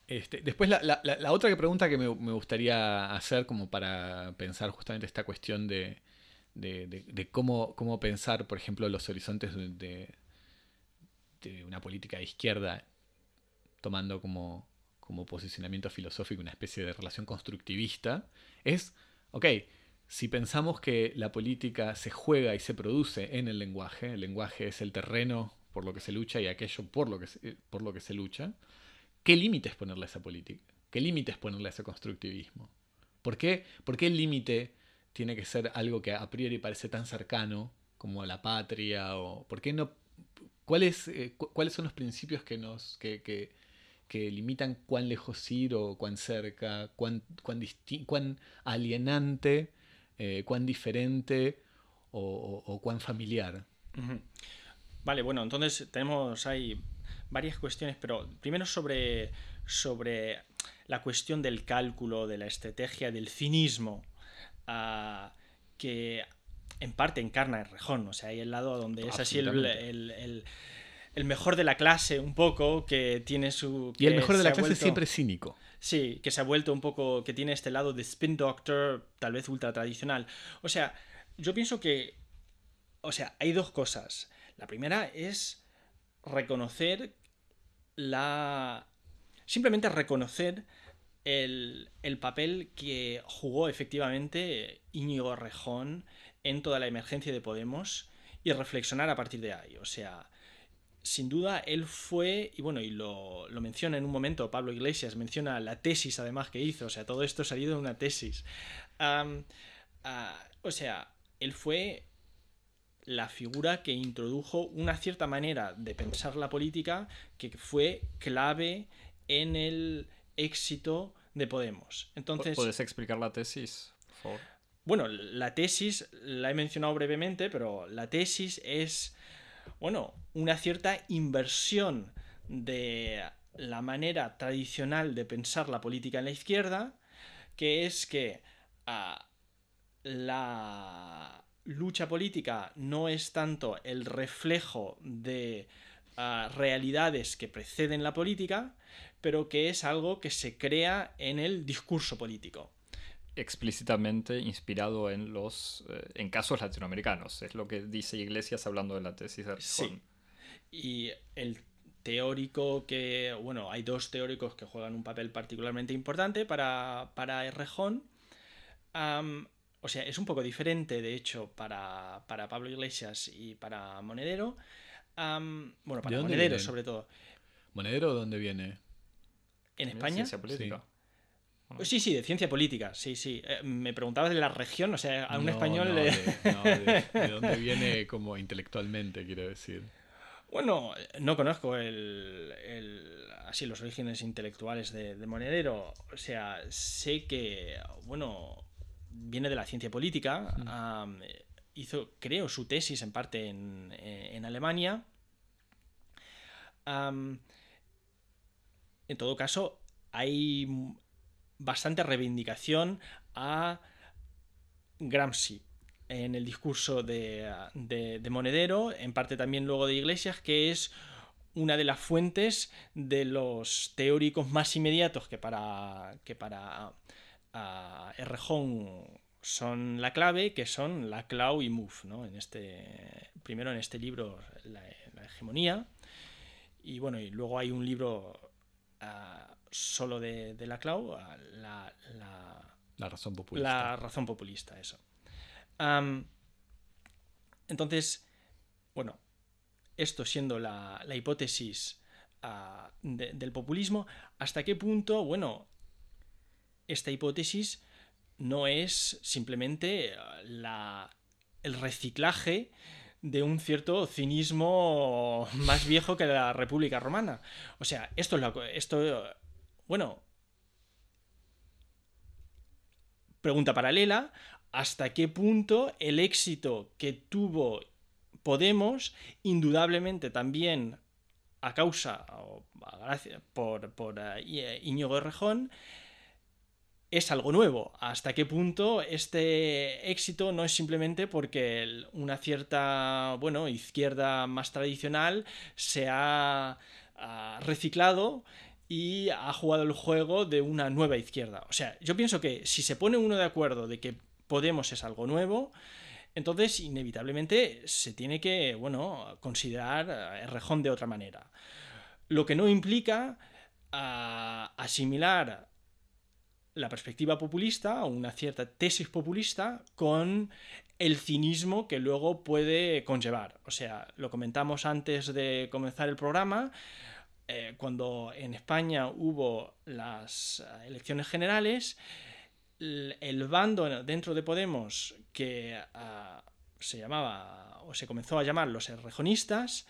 Este, después la, la, la, otra pregunta que me, me, gustaría hacer como para pensar justamente esta cuestión de, de, de, cómo, cómo, pensar, por ejemplo, los horizontes de, de, una política de izquierda, tomando como, como posicionamiento filosófico una especie de relación constructivista, es, ok, si pensamos que la política se juega y se produce en el lenguaje, el lenguaje es el terreno por lo que se lucha y aquello por lo que se, por lo que se lucha, ¿qué límites ponerle a esa política? ¿Qué límites ponerle a ese constructivismo? ¿Por qué, ¿Por qué el límite tiene que ser algo que a priori parece tan cercano como la patria? O, ¿Por qué no? ¿Cuáles, eh, ¿Cuáles son los principios que nos que, que, limitan cuán lejos ir o cuán cerca, cuán, cuán, cuán alienante eh, cuán diferente o, cuán familiar. Vale, bueno, entonces tenemos ahí varias cuestiones, pero primero sobre, sobre la cuestión del cálculo, de la estrategia, del cinismo, ah, que en parte encarna el rejón, o sea, hay el lado donde es así el, mejor de la clase, un poco, que tiene su... y el mejor de la clase siempre es cínico. Sí, que se ha vuelto un poco, que tiene este lado de spin doctor, tal vez ultra tradicional. O sea, yo pienso que, o sea, hay dos cosas. La primera es reconocer la... Simplemente reconocer el, el papel que jugó efectivamente Íñigo Rejón en toda la emergencia de Podemos y reflexionar a partir de ahí. O sea, sin duda él fue, y bueno, y lo, menciona en un momento Pablo Iglesias, menciona la tesis además que hizo, o sea, todo esto ha salido de una tesis. o sea, él fue la figura que introdujo una cierta manera de pensar la política que fue clave en el éxito de Podemos. Entonces, ¿Puedes explicar la tesis, por favor? Bueno, la tesis la he mencionado brevemente, pero la tesis es bueno, una cierta inversión de la manera tradicional de pensar la política en la izquierda, que es que ah, la lucha política no es tanto el reflejo de ah, realidades que preceden la política, pero que es algo que se crea en el discurso político explícitamente inspirado en los eh, en casos latinoamericanos. Es lo que dice Iglesias hablando de la tesis de Sí. Y el teórico que, bueno, hay dos teóricos que juegan un papel particularmente importante para, para Errejón. o sea, es un poco diferente, de hecho, para, Pablo Iglesias y para Monedero. bueno, para Monedero, sobre todo. ¿Monedero dónde viene? ¿En España? política. Sí, sí, de ciencia política, sí, sí. Eh, me preguntabas de la región, o sea, a un español... No, de, dónde viene como intelectualmente, quiero decir. Bueno, no conozco el, así los orígenes intelectuales de, Monedero. O sea, sé que, bueno, viene de la ciencia política. Hizo, creo, su tesis en parte en, en Alemania. en todo caso, hay bastante reivindicación a Gramsci en el discurso de, Monedero, en parte también luego de Iglesias, que es una de las fuentes de los teóricos más inmediatos que para, que para son la clave, que son la Clau y Muff, ¿no? En este, primero en este libro, La, hegemonía, y bueno, y luego hay un libro solo de, la Clau, la, la, razón populista. La razón populista, eso. entonces, bueno, esto siendo la, hipótesis ah, del populismo, ¿hasta qué punto, bueno, esta hipótesis no es simplemente la, el reciclaje de un cierto cinismo más viejo que la República Romana. O sea, esto, es esto bueno, pregunta paralela, ¿hasta qué punto el éxito que tuvo Podemos, indudablemente también a causa o por, por uh, Íñigo Rejón, es algo nuevo. ¿Hasta qué punto este éxito no es simplemente porque una cierta, bueno, izquierda más tradicional se ha reciclado y ha jugado el juego de una nueva izquierda. O sea, yo pienso que si se pone uno de acuerdo de que Podemos es algo nuevo, entonces inevitablemente se tiene que, bueno, considerar el rejón de otra manera. Lo que no implica ah, asimilar la perspectiva populista o una cierta tesis populista con el cinismo que luego puede conllevar. O sea, lo comentamos antes de comenzar el programa, eh, cuando en España hubo las eh, elecciones generales, el, bando dentro de Podemos que ah, se llamaba o se comenzó a llamar los errejonistas,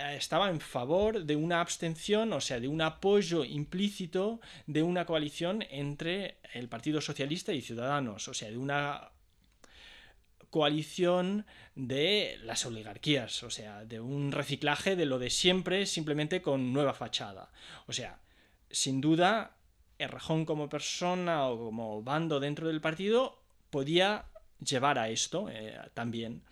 eh, estaba en favor de una abstención, o sea, de un apoyo implícito de una coalición entre el Partido Socialista y Ciudadanos, o sea, de una coalición de las oligarquías, o sea, de un reciclaje de lo de siempre simplemente con nueva fachada. O sea, sin duda, Errejón como persona o como bando dentro del partido podía llevar a esto eh, también.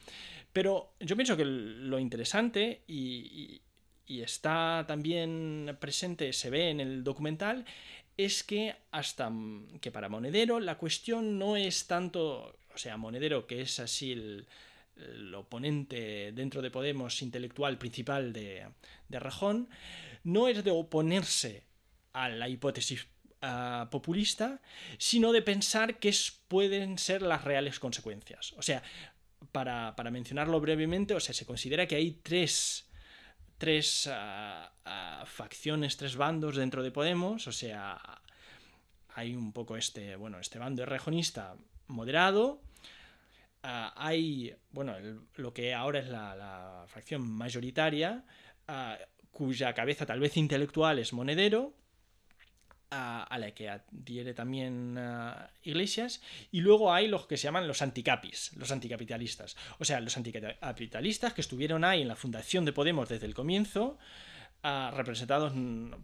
Pero yo pienso que lo interesante y, y está también presente, se ve en el documental, es que hasta que para Monedero la cuestión no es tanto o sea, Monedero, que es así el, oponente dentro de Podemos intelectual principal de, de Rajón, no es de oponerse a la hipótesis ah, populista, sino de pensar qué pueden ser las reales consecuencias. O sea, para, mencionarlo brevemente, o sea, se considera que hay tres, tres ah, ah, facciones, tres bandos dentro de Podemos, o sea, hay un poco este, bueno, este bando rejonista moderado, Ah, hay, bueno, lo que ahora es la, fracción mayoritaria, ah, cuya cabeza tal vez intelectual es Monedero, ah, a la que adhiere también Iglesias, y luego hay los que se llaman los anticapis, los anticapitalistas. O sea, los anticapitalistas que estuvieron ahí en la fundación de Podemos desde el comienzo, representados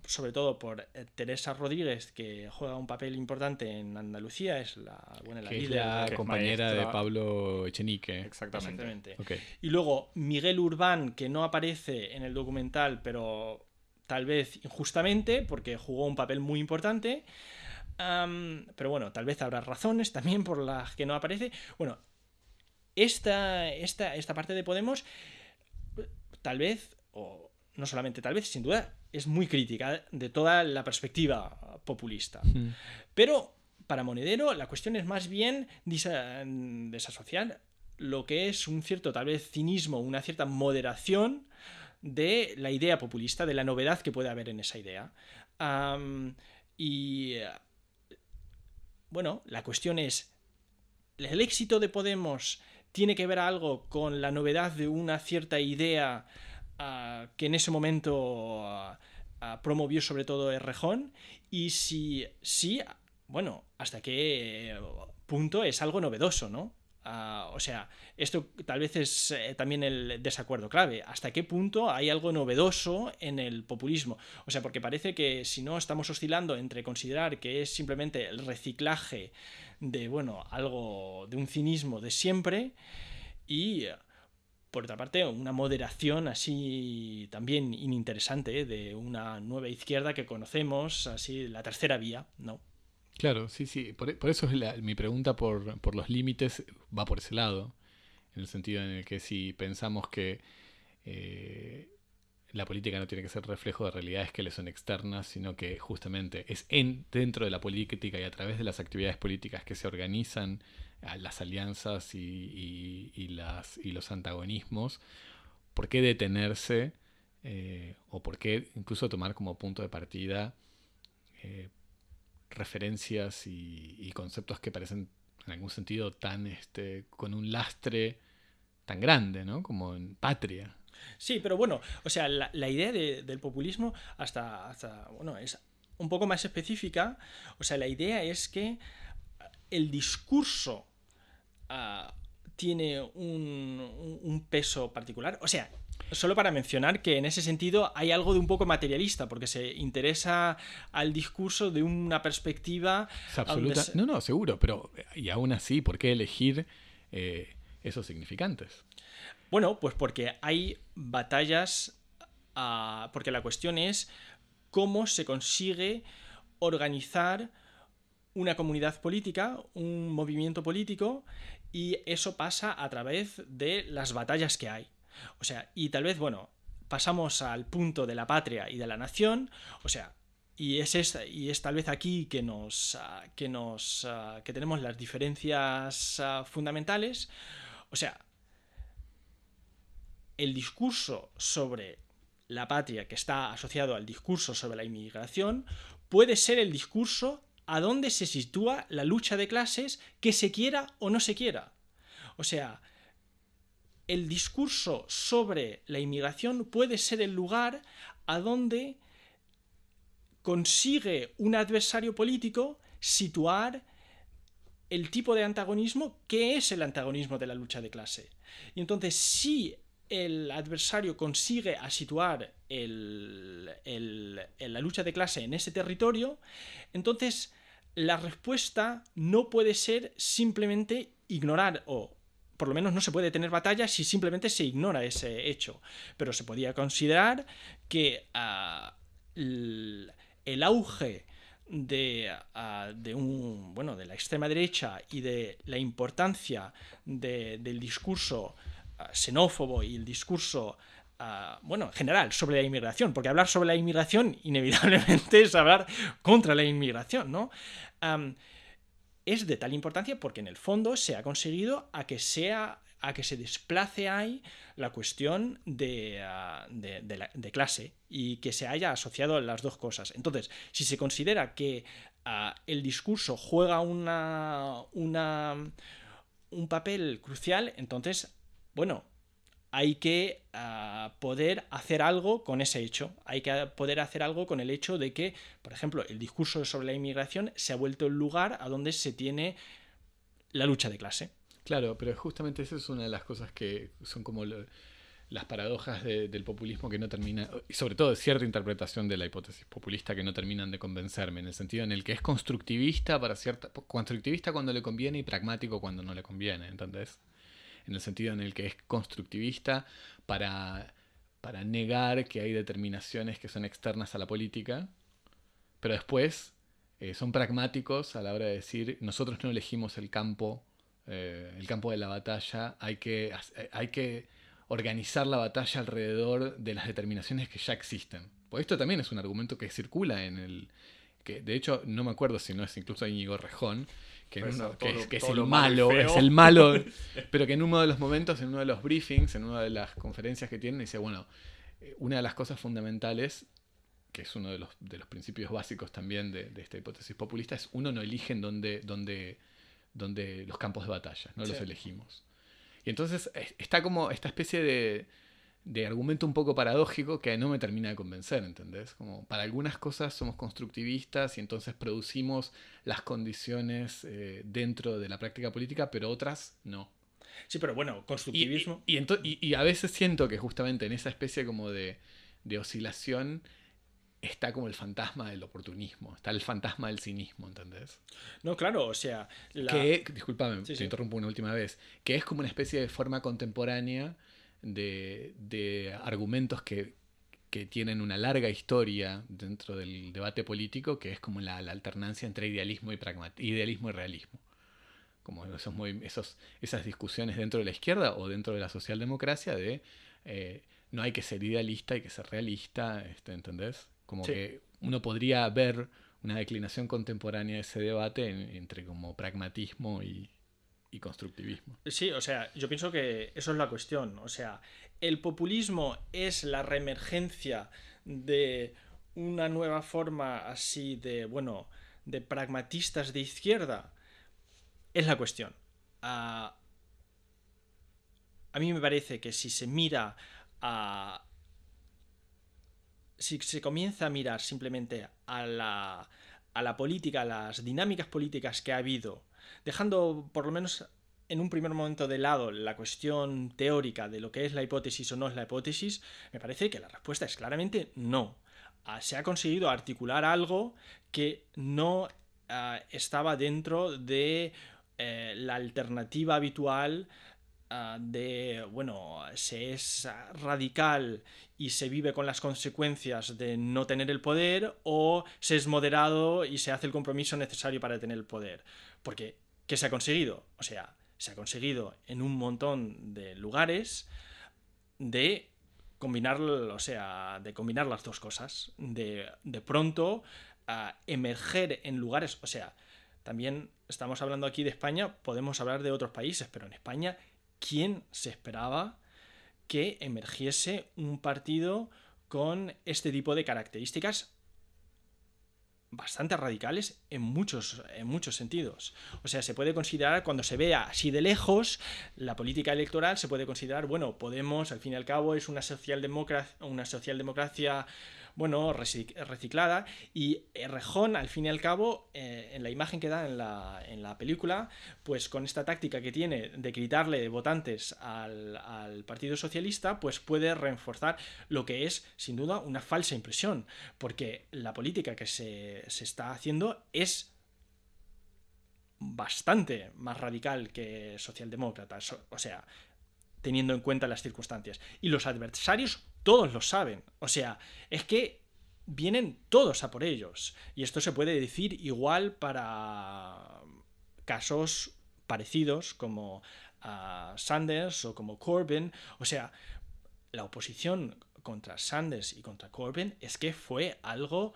sobre todo por eh, Teresa Rodríguez, que juega un papel importante en Andalucía, es la, buena la, compañera de Pablo Echenique. Exactamente. Y luego Miguel Urbán, que no aparece en el documental, pero tal vez injustamente, porque jugó un papel muy importante. pero bueno, tal vez habrá razones también por las que no aparece. Bueno, esta, esta, esta parte de Podemos, tal vez, o no solamente tal vez, sin duda, es muy crítica de toda la perspectiva populista. Pero para Monedero la cuestión es más bien desasociar lo que es un cierto tal vez cinismo, una cierta moderación de la idea populista, de la novedad que puede haber en esa idea. y bueno, la cuestión es, ¿el éxito de Podemos tiene que ver algo con la novedad de una cierta idea que en ese momento promovió sobre todo Errejón y si sí, bueno, hasta qué punto es algo novedoso, ¿no? o sea, esto tal vez es eh, también el desacuerdo clave. ¿Hasta qué punto hay algo novedoso en el populismo? O sea, porque parece que si no estamos oscilando entre considerar que es simplemente el reciclaje de, bueno, algo de un cinismo de siempre y por otra parte, una moderación así también ininteresante ¿eh? de una nueva izquierda que conocemos, así la tercera vía, ¿no? Claro, sí, sí. Por, eso es mi pregunta por, los límites va por ese lado, en el sentido en el que si pensamos que eh, la política no tiene que ser reflejo de realidades que le son externas, sino que justamente es en, dentro de la política y a través de las actividades políticas que se organizan las alianzas y, las, y los antagonismos, ¿por qué detenerse eh, o por qué incluso tomar como punto de partida eh, referencias y, conceptos que parecen en algún sentido tan este, con un lastre tan grande, ¿no? Como en patria. Sí, pero bueno, o sea, la, idea del populismo hasta, hasta, bueno, es un poco más específica. O sea, la idea es que el discurso Ah, tiene un, peso particular. O sea, solo para mencionar que en ese sentido hay algo de un poco materialista, porque se interesa al discurso de una perspectiva... absoluta. No, no, seguro, pero y aún así, ¿por qué elegir eh, esos significantes? Bueno, pues porque hay batallas, ah, porque la cuestión es cómo se consigue organizar una comunidad política, un movimiento político, y eso pasa a través de las batallas que hay. O sea, y tal vez, bueno, pasamos al punto de la patria y de la nación, o sea, y es, esta, y es tal vez aquí que nos, ah, que nos ah, que tenemos las diferencias ah, fundamentales. O sea, el discurso sobre la patria que está asociado al discurso sobre la inmigración puede ser el discurso a dónde se sitúa la lucha de clases que se quiera o no se quiera. O sea, el discurso sobre la inmigración puede ser el lugar a donde consigue un adversario político situar el tipo de antagonismo que es el antagonismo de la lucha de clase. Y entonces, si el adversario consigue a situar la lucha de clase en ese territorio, entonces la respuesta no puede ser simplemente ignorar o por lo menos no se puede tener batalla si simplemente se ignora ese hecho. Pero se podía considerar que ah, el, auge de, ah, de, un, bueno, de la extrema derecha y de la importancia del discurso xenófobo y el discurso bueno, en general, sobre la inmigración, porque hablar sobre la inmigración inevitablemente es hablar contra la inmigración, ¿no? es de tal importancia porque en el fondo se ha conseguido a que sea a que se desplace ahí la cuestión de, ah, de, clase y que se haya asociado las dos cosas. Entonces, si se considera que ah, el discurso juega una, una, un papel crucial, entonces, bueno, hay que ah, poder hacer algo con ese hecho. Hay que poder hacer algo con el hecho de que, por ejemplo, el discurso sobre la inmigración se ha vuelto el lugar a donde se tiene la lucha de clase. Claro, pero justamente esa es una de las cosas que son como las paradojas del populismo que no termina, y sobre todo de cierta interpretación de la hipótesis populista que no terminan de convencerme, en el sentido en el que es constructivista para cierta, constructivista cuando le conviene y pragmático cuando no le conviene, ¿entendés? En el sentido en el que es constructivista para, para negar que hay determinaciones que son externas a la política, pero después eh, son pragmáticos a la hora de decir nosotros no elegimos el campo, eh, el campo de la batalla, hay que, eh, hay que organizar la batalla alrededor de las determinaciones que ya existen. Pues esto también es un argumento que circula en el... que De hecho, no me acuerdo si no es incluso Íñigo Rejón, que, es, el malo, es el malo, pero que en uno de los momentos, en uno de los briefings, en una de las conferencias que tienen, dice, bueno, eh, una de las cosas fundamentales, que es uno de los, de los principios básicos también de, esta hipótesis populista, es uno no elige en dónde, los campos de batalla, no los elegimos. Y entonces está como esta especie de, de argumento un poco paradójico que no me termina de convencer, ¿entendés? Como para algunas cosas somos constructivistas y entonces producimos las condiciones eh, dentro de la práctica política, pero otras no. Sí, pero bueno, constructivismo. Y, y, a veces siento que justamente en esa especie como de, oscilación está como el fantasma del oportunismo, está el fantasma del cinismo, ¿entendés? No, claro, o sea... Que, discúlpame, te interrumpo una última vez, que es como una especie de forma contemporánea de, argumentos que, tienen una larga historia dentro del debate político, que es como la, alternancia entre idealismo y, idealismo y realismo. Como esos, esos, esas discusiones dentro de la izquierda o dentro de la socialdemocracia de eh, no hay que ser idealista, hay que ser realista, este, ¿entendés? Como que uno podría ver una declinación contemporánea de ese debate entre como pragmatismo y, y constructivismo. Sí, o sea, yo pienso que eso es la cuestión. O sea, el populismo es la reemergencia de una nueva forma así de, bueno, de pragmatistas de izquierda. Es la cuestión. a mí me parece que si se mira a... Si se comienza a mirar simplemente a la, a la política, a las dinámicas políticas que ha habido dejando por lo menos en un primer momento de lado la cuestión teórica de lo que es la hipótesis o no es la hipótesis, me parece que la respuesta es claramente no. Ah, se ha conseguido articular algo que no ah, estaba dentro de eh, la alternativa habitual ah, de, bueno, se es radical y se vive con las consecuencias de no tener el poder o se es moderado y se hace el compromiso necesario para tener el poder. Porque, ¿qué se ha conseguido? O sea, se ha conseguido en un montón de lugares de combinar, o sea, de combinar las dos cosas, de, de pronto a emerger en lugares, o sea, también estamos hablando aquí de España, podemos hablar de otros países, pero en España, ¿quién se esperaba que emergiese un partido con este tipo de características bastante radicales en muchos, en muchos sentidos. O sea, se puede considerar, cuando se vea así de lejos, la política electoral se puede considerar, bueno, Podemos, al fin y al cabo, es una socialdemocracia, una socialdemocracia bueno, reciclada. Y Rejón, al fin y al cabo, eh, en la imagen que da en la, en la, película, pues con esta táctica que tiene de quitarle votantes al, al, Partido Socialista, pues puede reforzar lo que es, sin duda, una falsa impresión. Porque la política que se, se está haciendo es bastante más radical que socialdemócrata. O sea, teniendo en cuenta las circunstancias. Y los adversarios todos lo saben. O sea, es que vienen todos a por ellos. Y esto se puede decir igual para casos parecidos como a Sanders o como Corbyn. O sea, la oposición contra Sanders y contra Corbyn es que fue algo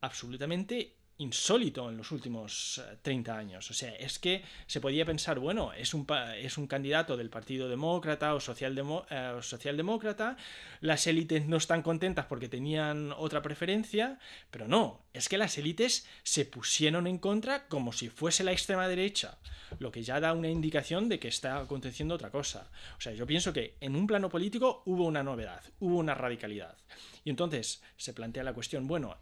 absolutamente insólito en los últimos 30 eh, años. O sea, es que se podía pensar, bueno, es un, es un candidato del Partido Demócrata o, eh, Socialdemócrata, las élites no están contentas porque tenían otra preferencia, pero no, es que las élites se pusieron en contra como si fuese la extrema derecha, lo que ya da una indicación de que está aconteciendo otra cosa. O sea, yo pienso que en un plano político hubo una novedad, hubo una radicalidad. Y entonces se plantea la cuestión, bueno,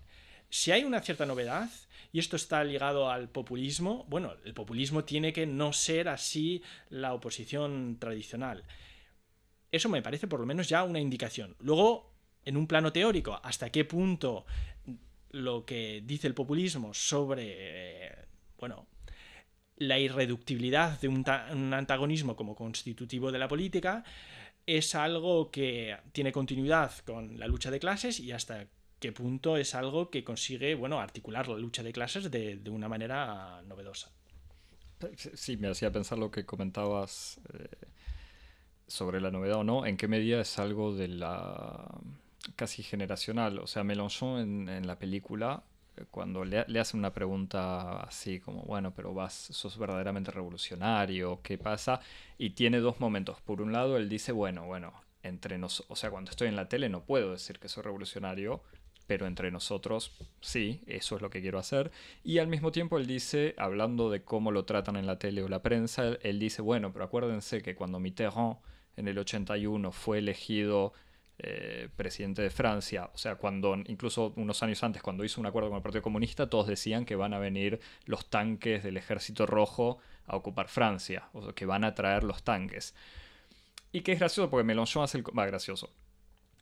si hay una cierta novedad, y esto está ligado al populismo, bueno, el populismo tiene que no ser así la oposición tradicional. Eso me parece por lo menos ya una indicación. Luego, en un plano teórico, hasta qué punto lo que dice el populismo sobre, eh, bueno, la irreductibilidad de un, un, antagonismo como constitutivo de la política es algo que tiene continuidad con la lucha de clases y hasta qué punto es algo que consigue, bueno, articular la lucha de clases de, una manera novedosa. Sí, me hacía pensar lo que comentabas eh, sobre la novedad o no, en qué medida es algo de la casi generacional. O sea, Mélenchon en, la película, eh, cuando le, le hacen una pregunta así como, bueno, pero vas, sos verdaderamente revolucionario, ¿qué pasa? Y tiene dos momentos. Por un lado, él dice, bueno, bueno, entre nos, o sea, cuando estoy en la tele no puedo decir que soy revolucionario, pero entre nosotros sí, eso es lo que quiero hacer. Y al mismo tiempo él dice, hablando de cómo lo tratan en la tele o la prensa, él dice, bueno, pero acuérdense que cuando Mitterrand en el 81 fue elegido eh, presidente de Francia, o sea, cuando incluso unos años antes, cuando hizo un acuerdo con el Partido Comunista, todos decían que van a venir los tanques del Ejército Rojo a ocupar Francia, o sea, que van a traer los tanques. Y que es gracioso porque Mélenchon hace el... Va, gracioso.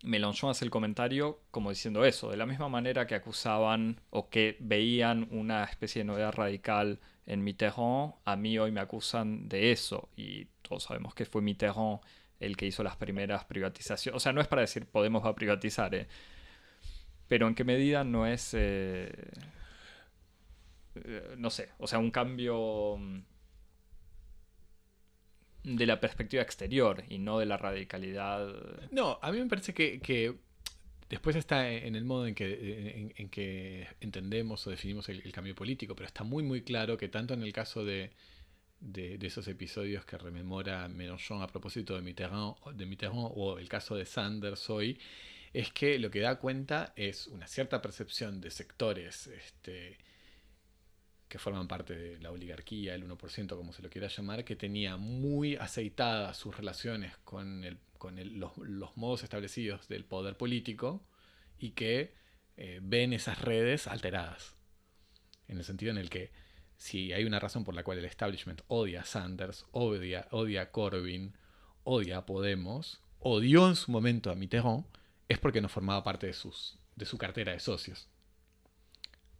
Mélenchon hace el comentario como diciendo eso, de la misma manera que acusaban o que veían una especie de novedad radical en Mitterrand, a mí hoy me acusan de eso y todos sabemos que fue Mitterrand el que hizo las primeras privatizaciones. O sea, no es para decir Podemos va a privatizar, ¿eh? pero en qué medida no es, eh, eh, no sé, o sea, un cambio mm, de la perspectiva exterior y no de la radicalidad. No, a mí me parece que, después está en el modo en que, en, que entendemos o definimos el, cambio político, pero está muy muy claro que tanto en el caso de, de, esos episodios que rememora Mélenchon a propósito de Mitterrand, de Mitterrand o el caso de Sanders hoy, es que lo que da cuenta es una cierta percepción de sectores este, que forman parte de la oligarquía, el 1%, como se lo quiera llamar, que tenía muy aceitadas sus relaciones con, los, modos establecidos del poder político y que eh, ven esas redes alteradas. En el sentido en el que si hay una razón por la cual el establishment odia a Sanders, odia, odia a Corbyn, odia a Podemos, odió en su momento a Mitterrand, es porque no formaba parte de, sus, de su cartera de socios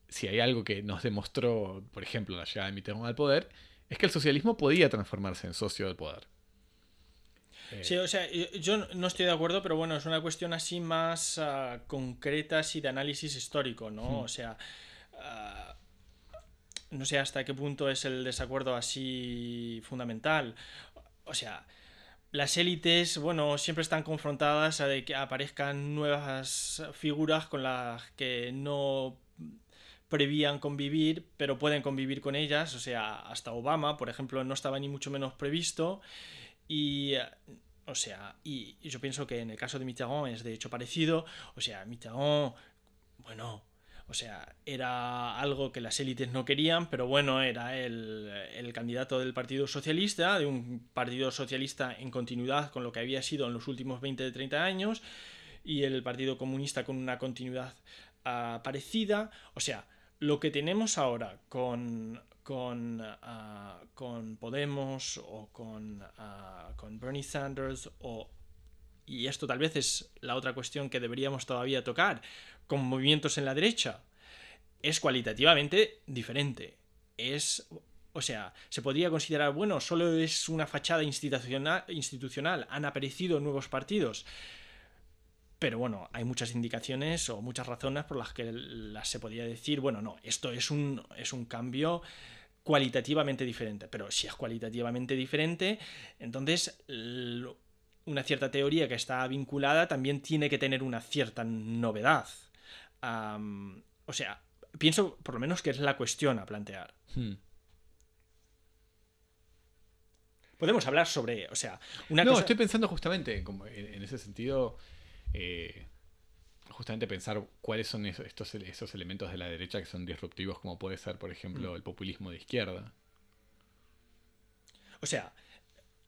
si hay algo que nos demostró, por ejemplo, la llegada de Mitterrand al poder, es que el socialismo podía transformarse en socio del poder. Eh, Sí, o sea, yo- no estoy de acuerdo, pero bueno, es una cuestión así más ah, concreta, así de análisis histórico, ¿no? Hmm. O sea, ah, no sé hasta qué punto es el desacuerdo así fundamental. O sea, las élites, bueno, siempre están confrontadas a de que aparezcan nuevas figuras con las que no prevían convivir, pero pueden convivir con ellas. O sea, hasta Obama, por ejemplo, no estaba ni mucho menos previsto. Y, o sea, y, y yo pienso que en el caso de Mitterrand es de hecho parecido. O sea, Mitterrand, bueno, o sea, era algo que las élites no querían, pero bueno, era el, el candidato del Partido Socialista, de un Partido Socialista en continuidad con lo que había sido en los últimos 20-30 años, y el Partido Comunista con una continuidad ah, parecida. O sea, lo que tenemos ahora con, con, ah, con Podemos o con, ah, con Bernie Sanders o y esto tal vez es la otra cuestión que deberíamos todavía tocar, con movimientos en la derecha, es cualitativamente diferente. Es, o sea, se podría considerar, bueno, solo es una fachada institucional, institucional han aparecido nuevos partidos. Pero bueno, hay muchas indicaciones o muchas razones por las que las se podría decir, bueno, no, esto es un, es un cambio cualitativamente diferente. Pero si es cualitativamente diferente, entonces una cierta teoría que está vinculada también tiene que tener una cierta novedad. O sea, pienso por lo menos que es la cuestión a plantear. hmm. Podemos hablar sobre, o sea, una no, cosa... estoy pensando justamente como en, en ese sentido, eh, justamente pensar cuáles son esos, estos, esos elementos de la derecha que son disruptivos, como puede ser, por ejemplo, el populismo de izquierda. O sea,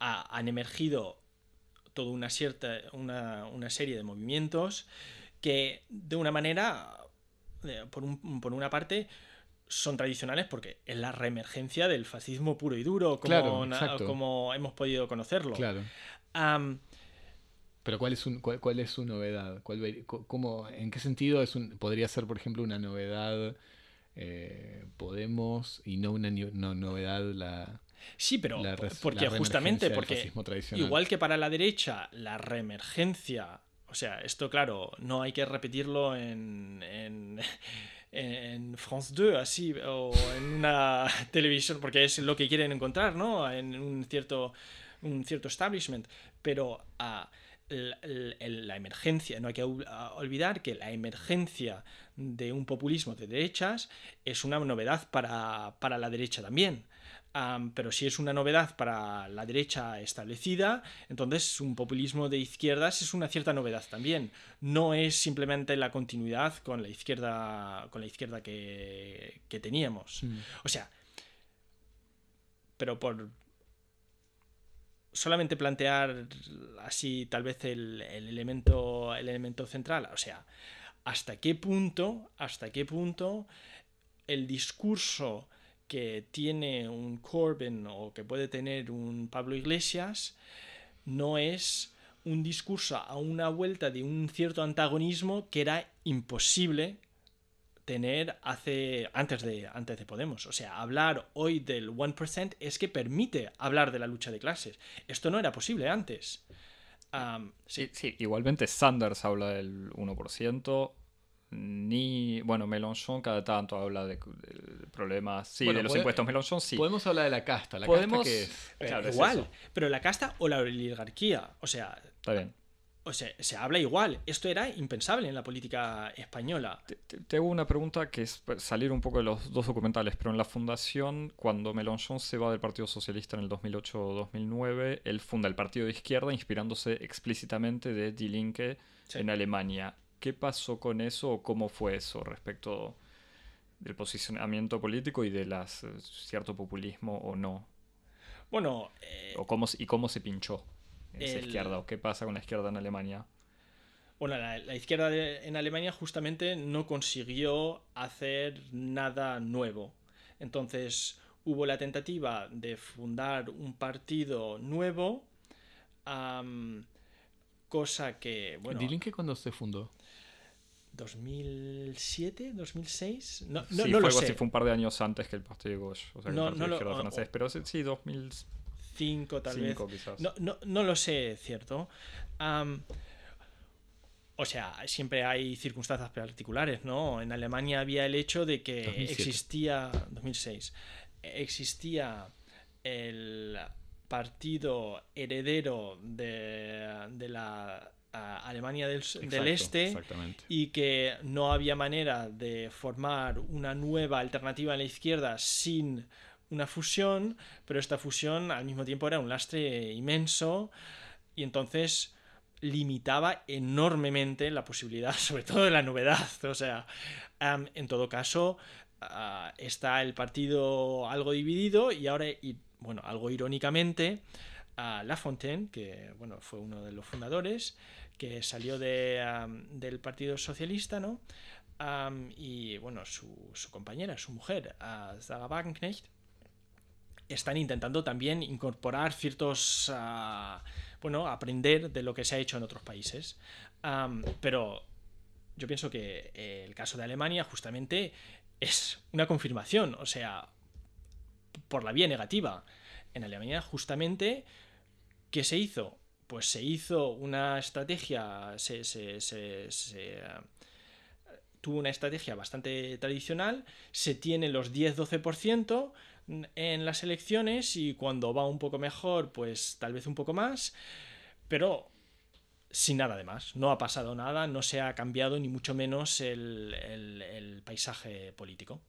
ha- han emergido toda una cierta una, una serie de movimientos que de una manera por, un- por una parte son tradicionales porque es la reemergencia del fascismo puro y duro como, Claro, como hemos podido conocerlo Claro. Pero ¿cuál es, un, cuál, cuál es su novedad? ¿Cuál, cómo, ¿En qué sentido es un, podría ser, por ejemplo, una novedad eh, Podemos y no una no, novedad la, sí pero la porque la justamente porque? Igual que para la derecha, la reemergencia, o sea, esto claro, no hay que repetirlo en, en, en France 2, así, o en una televisión, porque es lo que quieren encontrar, ¿no? En un cierto, un cierto establishment, pero ah, la, la- la emergencia, no hay que ol- olvidar que la emergencia de un populismo de derechas es una novedad para, para la derecha también. Am, pero si es una novedad para la derecha establecida, entonces un populismo de izquierdas es una cierta novedad también. No es simplemente la continuidad con la izquierda, con la izquierda que, que teníamos. Mm. O sea, pero por solamente plantear así tal vez el, el elemento el elemento central, o sea, hasta qué punto, hasta qué punto el discurso que tiene un Corbyn o que puede tener un Pablo Iglesias no es un discurso a una vuelta de un cierto antagonismo que era imposible tener hace antes de antes de Podemos, o sea, hablar hoy del 1% es que permite hablar de la lucha de clases. Esto no era posible antes. Sí, Sí, sí, igualmente Sanders habla del 1%, ni, bueno, Mélenchon cada tanto habla de, de problemas, sí, Bueno, de los puede- impuestos Mélenchon, sí. Podemos hablar de la casta. La Podemos- casta que es. claro, igual, pero la casta o la oligarquía, o sea, Está bien. O sea, se habla igual. Esto era impensable en la política española. Te, te- te hago una pregunta que es salir un poco de los dos documentales, pero en la fundación, cuando Mélenchon se va del Partido Socialista en el 2008-2009, él funda el Partido de Izquierda inspirándose explícitamente de Die Linke Sí. en Alemania. ¿Qué pasó con eso o cómo fue eso respecto del posicionamiento político y de las, eh, cierto populismo o no? Bueno, eh, ¿O cómo, ¿Y cómo se pinchó esa El- izquierda? ¿O qué pasa con la izquierda en Alemania? Bueno, la, la izquierda de- en Alemania justamente no consiguió hacer nada nuevo. Entonces hubo la tentativa de fundar un partido nuevo, am, cosa que, bueno, ¿Die Linke cuándo se fundó? 2007, 2006, no, no, sí, no fue lo sé. fue un par de años antes que el Partido de Gauche, o sea, que No, el Partido no lo- Izquierda o- francés, pero sí, sí, 2000, cinco tal Cinco, vez. quizás. No, no, no lo sé, ¿cierto? O sea, siempre hay circunstancias particulares, ¿no? En Alemania había el hecho de que 2007. existía, 2006, existía el partido heredero de, de la Alemania del, del Este y que no había manera de formar una nueva alternativa a la izquierda sin una fusión, pero esta fusión al mismo tiempo era un lastre inmenso y entonces limitaba enormemente la posibilidad, sobre todo de la novedad. O sea, en todo caso, ah, está el partido algo dividido y ahora, y, bueno, algo irónicamente, a Lafontaine, que bueno, fue uno de los fundadores, que salió de, am, del Partido Socialista, ¿no? Y bueno, su, compañera, su mujer, a Sarah Wagenknecht, están intentando también incorporar ciertos, ah, bueno, aprender de lo que se ha hecho en otros países. Pero yo pienso que eh, el caso de Alemania justamente es una confirmación, o sea, por la vía negativa. En Alemania justamente, ¿qué se hizo? Pues se hizo una estrategia, se, se- se- se, ah, tuvo una estrategia bastante tradicional, se tiene los 10-12% en las elecciones y cuando va un poco mejor, pues tal vez un poco más, pero sin nada de más. No ha pasado nada, no se ha cambiado ni mucho menos el, el- el paisaje político.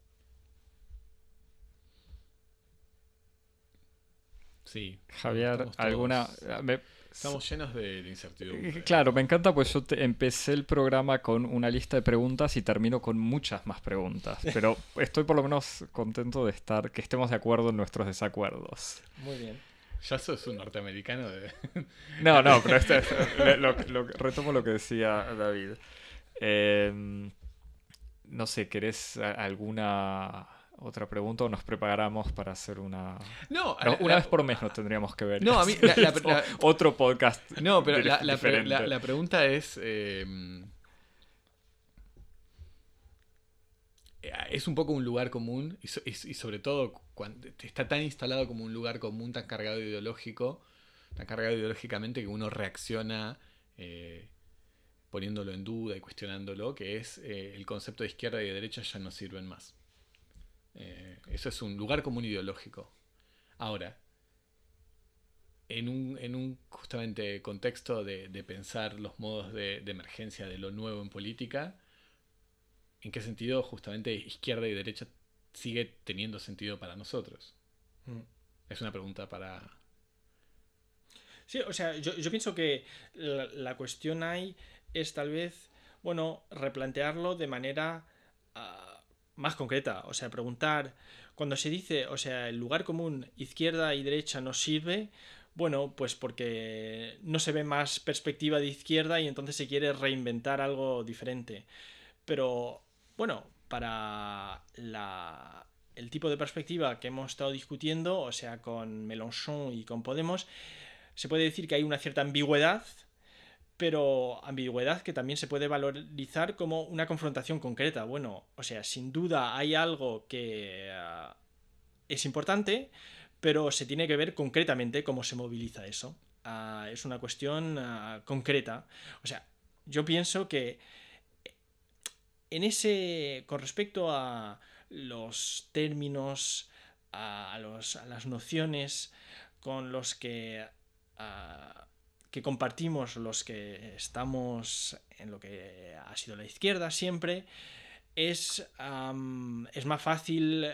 Sí. Javier, alguna... me- Estamos llenos de, de incertidumbre. Claro, me encanta pues yo te- empecé el programa con una lista de preguntas y termino con muchas más preguntas, pero estoy por lo menos contento de estar, que estemos de acuerdo en nuestros desacuerdos. Muy bien. Ya sos un norteamericano de... No, no, pero este, lo- lo- retomo lo que decía David. Eh, no sé, ¿querés alguna otra pregunta o nos preparamos para hacer una... No, una la- vez por mes nos tendríamos que ver. No, a mí- la- la- Otro podcast. No, pero la, pregunta es... eh, eh, es un poco un lugar común y, so- y- y sobre todo cuando está tan instalado como un lugar común, tan cargado ideológico, tan cargado ideológicamente que uno reacciona eh, poniéndolo en duda y cuestionándolo, que es eh, el concepto de izquierda y de derecha ya no sirven más. Eh, eso es un lugar común ideológico. Ahora, en un, en un justamente contexto de, de pensar los modos de, de emergencia de lo nuevo en política, ¿en qué sentido justamente izquierda y derecha sigue teniendo sentido para nosotros? Mm. Es una pregunta para... Sí, o sea, yo, yo pienso que la, la cuestión ahí es tal vez, bueno, replantearlo de manera ah, más concreta. O sea, preguntar, cuando se dice, o sea, el lugar común izquierda y derecha no sirve, bueno, pues porque no se ve más perspectiva de izquierda y entonces se quiere reinventar algo diferente. Pero, bueno, para la, el tipo de perspectiva que hemos estado discutiendo, o sea, con Mélenchon y con Podemos, se puede decir que hay una cierta ambigüedad, pero ambigüedad que también se puede valorizar como una confrontación concreta. Bueno, o sea, sin duda hay algo que ah, es importante, pero se tiene que ver concretamente cómo se moviliza eso. Ah, es una cuestión ah, concreta. O sea, yo pienso que en ese, con respecto a los términos, a, los, a las nociones con los que, ah, que compartimos los que estamos en lo que ha sido la izquierda siempre, es, es más fácil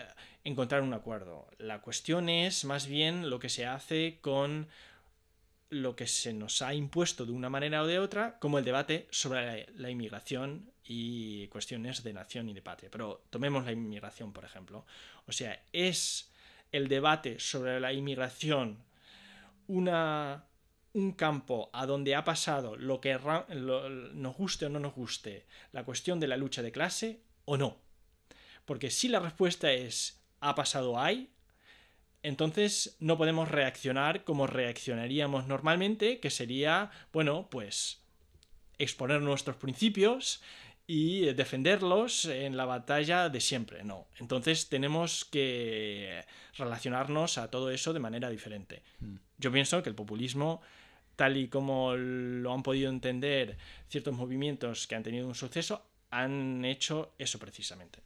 encontrar un acuerdo. La cuestión es más bien lo que se hace con lo que se nos ha impuesto de una manera o de otra, como el debate sobre la inmigración y cuestiones de nación y de patria. Pero tomemos la inmigración, por ejemplo. O sea, es el debate sobre la inmigración una, un campo a donde ha pasado lo que lo- nos guste o no nos guste la cuestión de la lucha de clase o no. Porque si la respuesta es ha pasado ahí, entonces no podemos reaccionar como reaccionaríamos normalmente, que sería, bueno, pues exponer nuestros principios y defenderlos en la batalla de siempre. No. Entonces tenemos que relacionarnos a todo eso de manera diferente. Mm. Yo pienso que el populismo, tal y como lo han podido entender ciertos movimientos que han tenido un suceso, han hecho eso precisamente.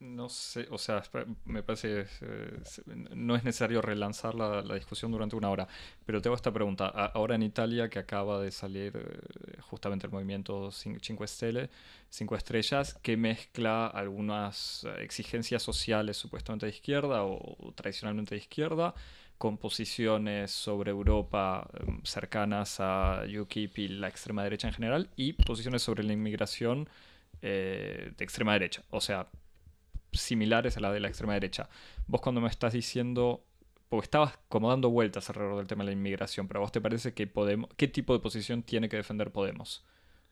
No sé, o sea, me parece eh, no es necesario relanzar la, discusión durante una hora, pero tengo esta pregunta. Ahora en Italia, que acaba de salir eh, justamente el movimiento 5 Stelle, 5 estrellas, que mezcla algunas exigencias sociales supuestamente de izquierda o, tradicionalmente de izquierda, con posiciones sobre Europa em, cercanas a UKIP y la extrema derecha en general, y posiciones sobre la inmigración eh, de extrema derecha. O sea, similares a la de la extrema derecha. Vos cuando me estás diciendo, porque estabas como dando vueltas alrededor del tema de la inmigración, pero a vos te parece que Podemos, ¿qué tipo de posición tiene que defender Podemos?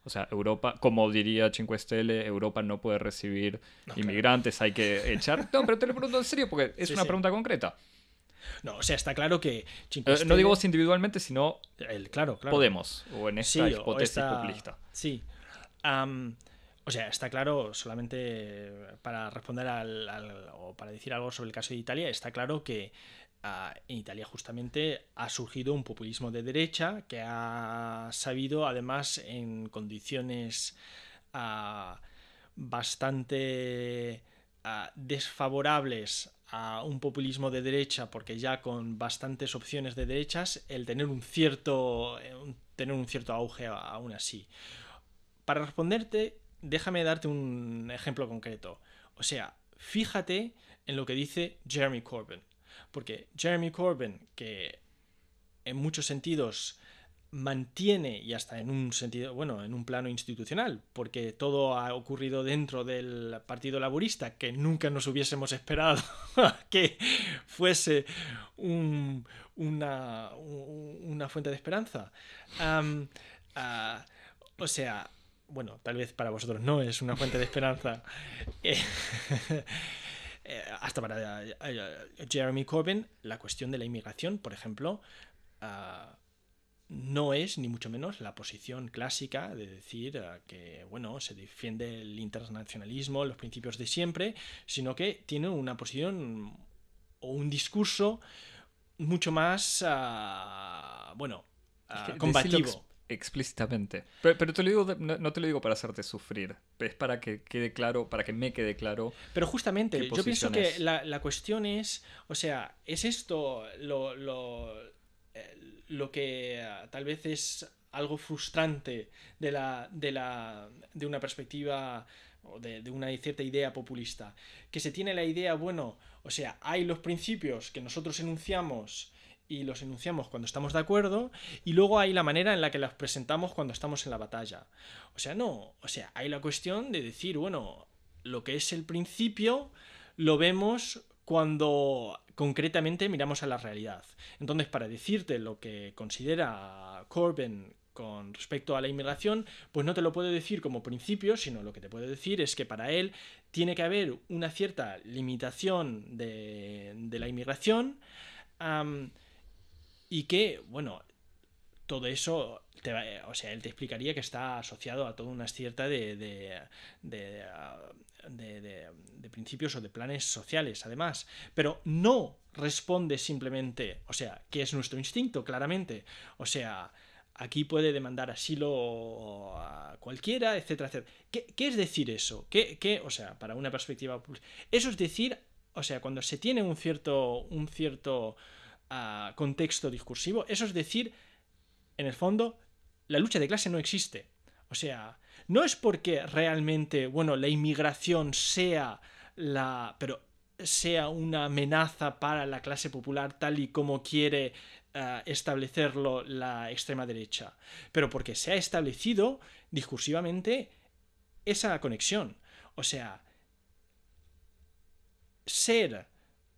O sea, Europa, como diría 5 Stelle, Europa no puede recibir inmigrantes, hay que echar. No, pero te lo pregunto en serio porque es una pregunta concreta. No, o sea, está claro que eh, No digo vos individualmente, sino el, claro, claro. Podemos, o en esta hipótesis populista. Sí. O sea, está claro, solamente para responder al, o para decir algo sobre el caso de Italia, está claro que ah, en Italia justamente ha surgido un populismo de derecha que ha sabido, además, en condiciones ah, bastante ah, desfavorables a un populismo de derecha, porque ya con bastantes opciones de derechas, el tener un cierto, eh, tener un cierto auge aún así. Para responderte, déjame darte un ejemplo concreto. O sea, fíjate en lo que dice Jeremy Corbyn. Porque Jeremy Corbyn, que en muchos sentidos mantiene, y hasta en un sentido, bueno, en un plano institucional, porque todo ha ocurrido dentro del Partido Laborista, que nunca nos hubiésemos esperado que fuese una, una, fuente de esperanza. Ah, o sea, bueno, tal vez para vosotros no es una fuente de esperanza. Eh, eh, hasta para eh, Jeremy Corbyn, la cuestión de la inmigración, por ejemplo, ah, no es ni mucho menos la posición clásica de decir ah, que bueno se defiende el internacionalismo, los principios de siempre, sino que tiene una posición o un discurso mucho más ah, bueno combativo explícitamente. Pero, te lo digo, no, te lo digo para hacerte sufrir, es para que quede claro, para que me quede claro. Pero justamente, yo pienso que la, cuestión es, o sea, ¿es esto lo, lo, eh, lo que eh, tal vez es algo frustrante de, la, de, la, de una perspectiva o de, de, una cierta idea populista? Que se tiene la idea, bueno, o sea, hay los principios que nosotros enunciamos y los enunciamos cuando estamos de acuerdo y luego hay la manera en la que las presentamos cuando estamos en la batalla. O sea, no, o sea, hay la cuestión de decir, bueno, lo que es el principio lo vemos cuando concretamente miramos a la realidad. Entonces, para decirte lo que considera Corbyn con respecto a la inmigración, pues no te lo puede decir como principio, sino lo que te puede decir es que para él tiene que haber una cierta limitación de, de la inmigración y que, bueno, todo eso, te o sea, él te explicaría que está asociado a toda una cierta de, de, de, de, principios o de planes sociales, además. Pero no responde simplemente, o sea, que es nuestro instinto, claramente. O sea, aquí puede demandar asilo a cualquiera, etcétera, etcétera. ¿Qué, es decir eso? ¿Qué, ¿Qué, o sea, para una perspectiva... Eso es decir, o sea, cuando se tiene un cierto... Un cierto contexto discursivo. Eso es decir, en el fondo, la lucha de clase no existe. O sea, no es porque realmente, bueno, la inmigración sea la. pero sea una amenaza para la clase popular tal y como quiere eh, establecerlo la extrema derecha, pero porque se ha establecido discursivamente esa conexión. O sea, ser,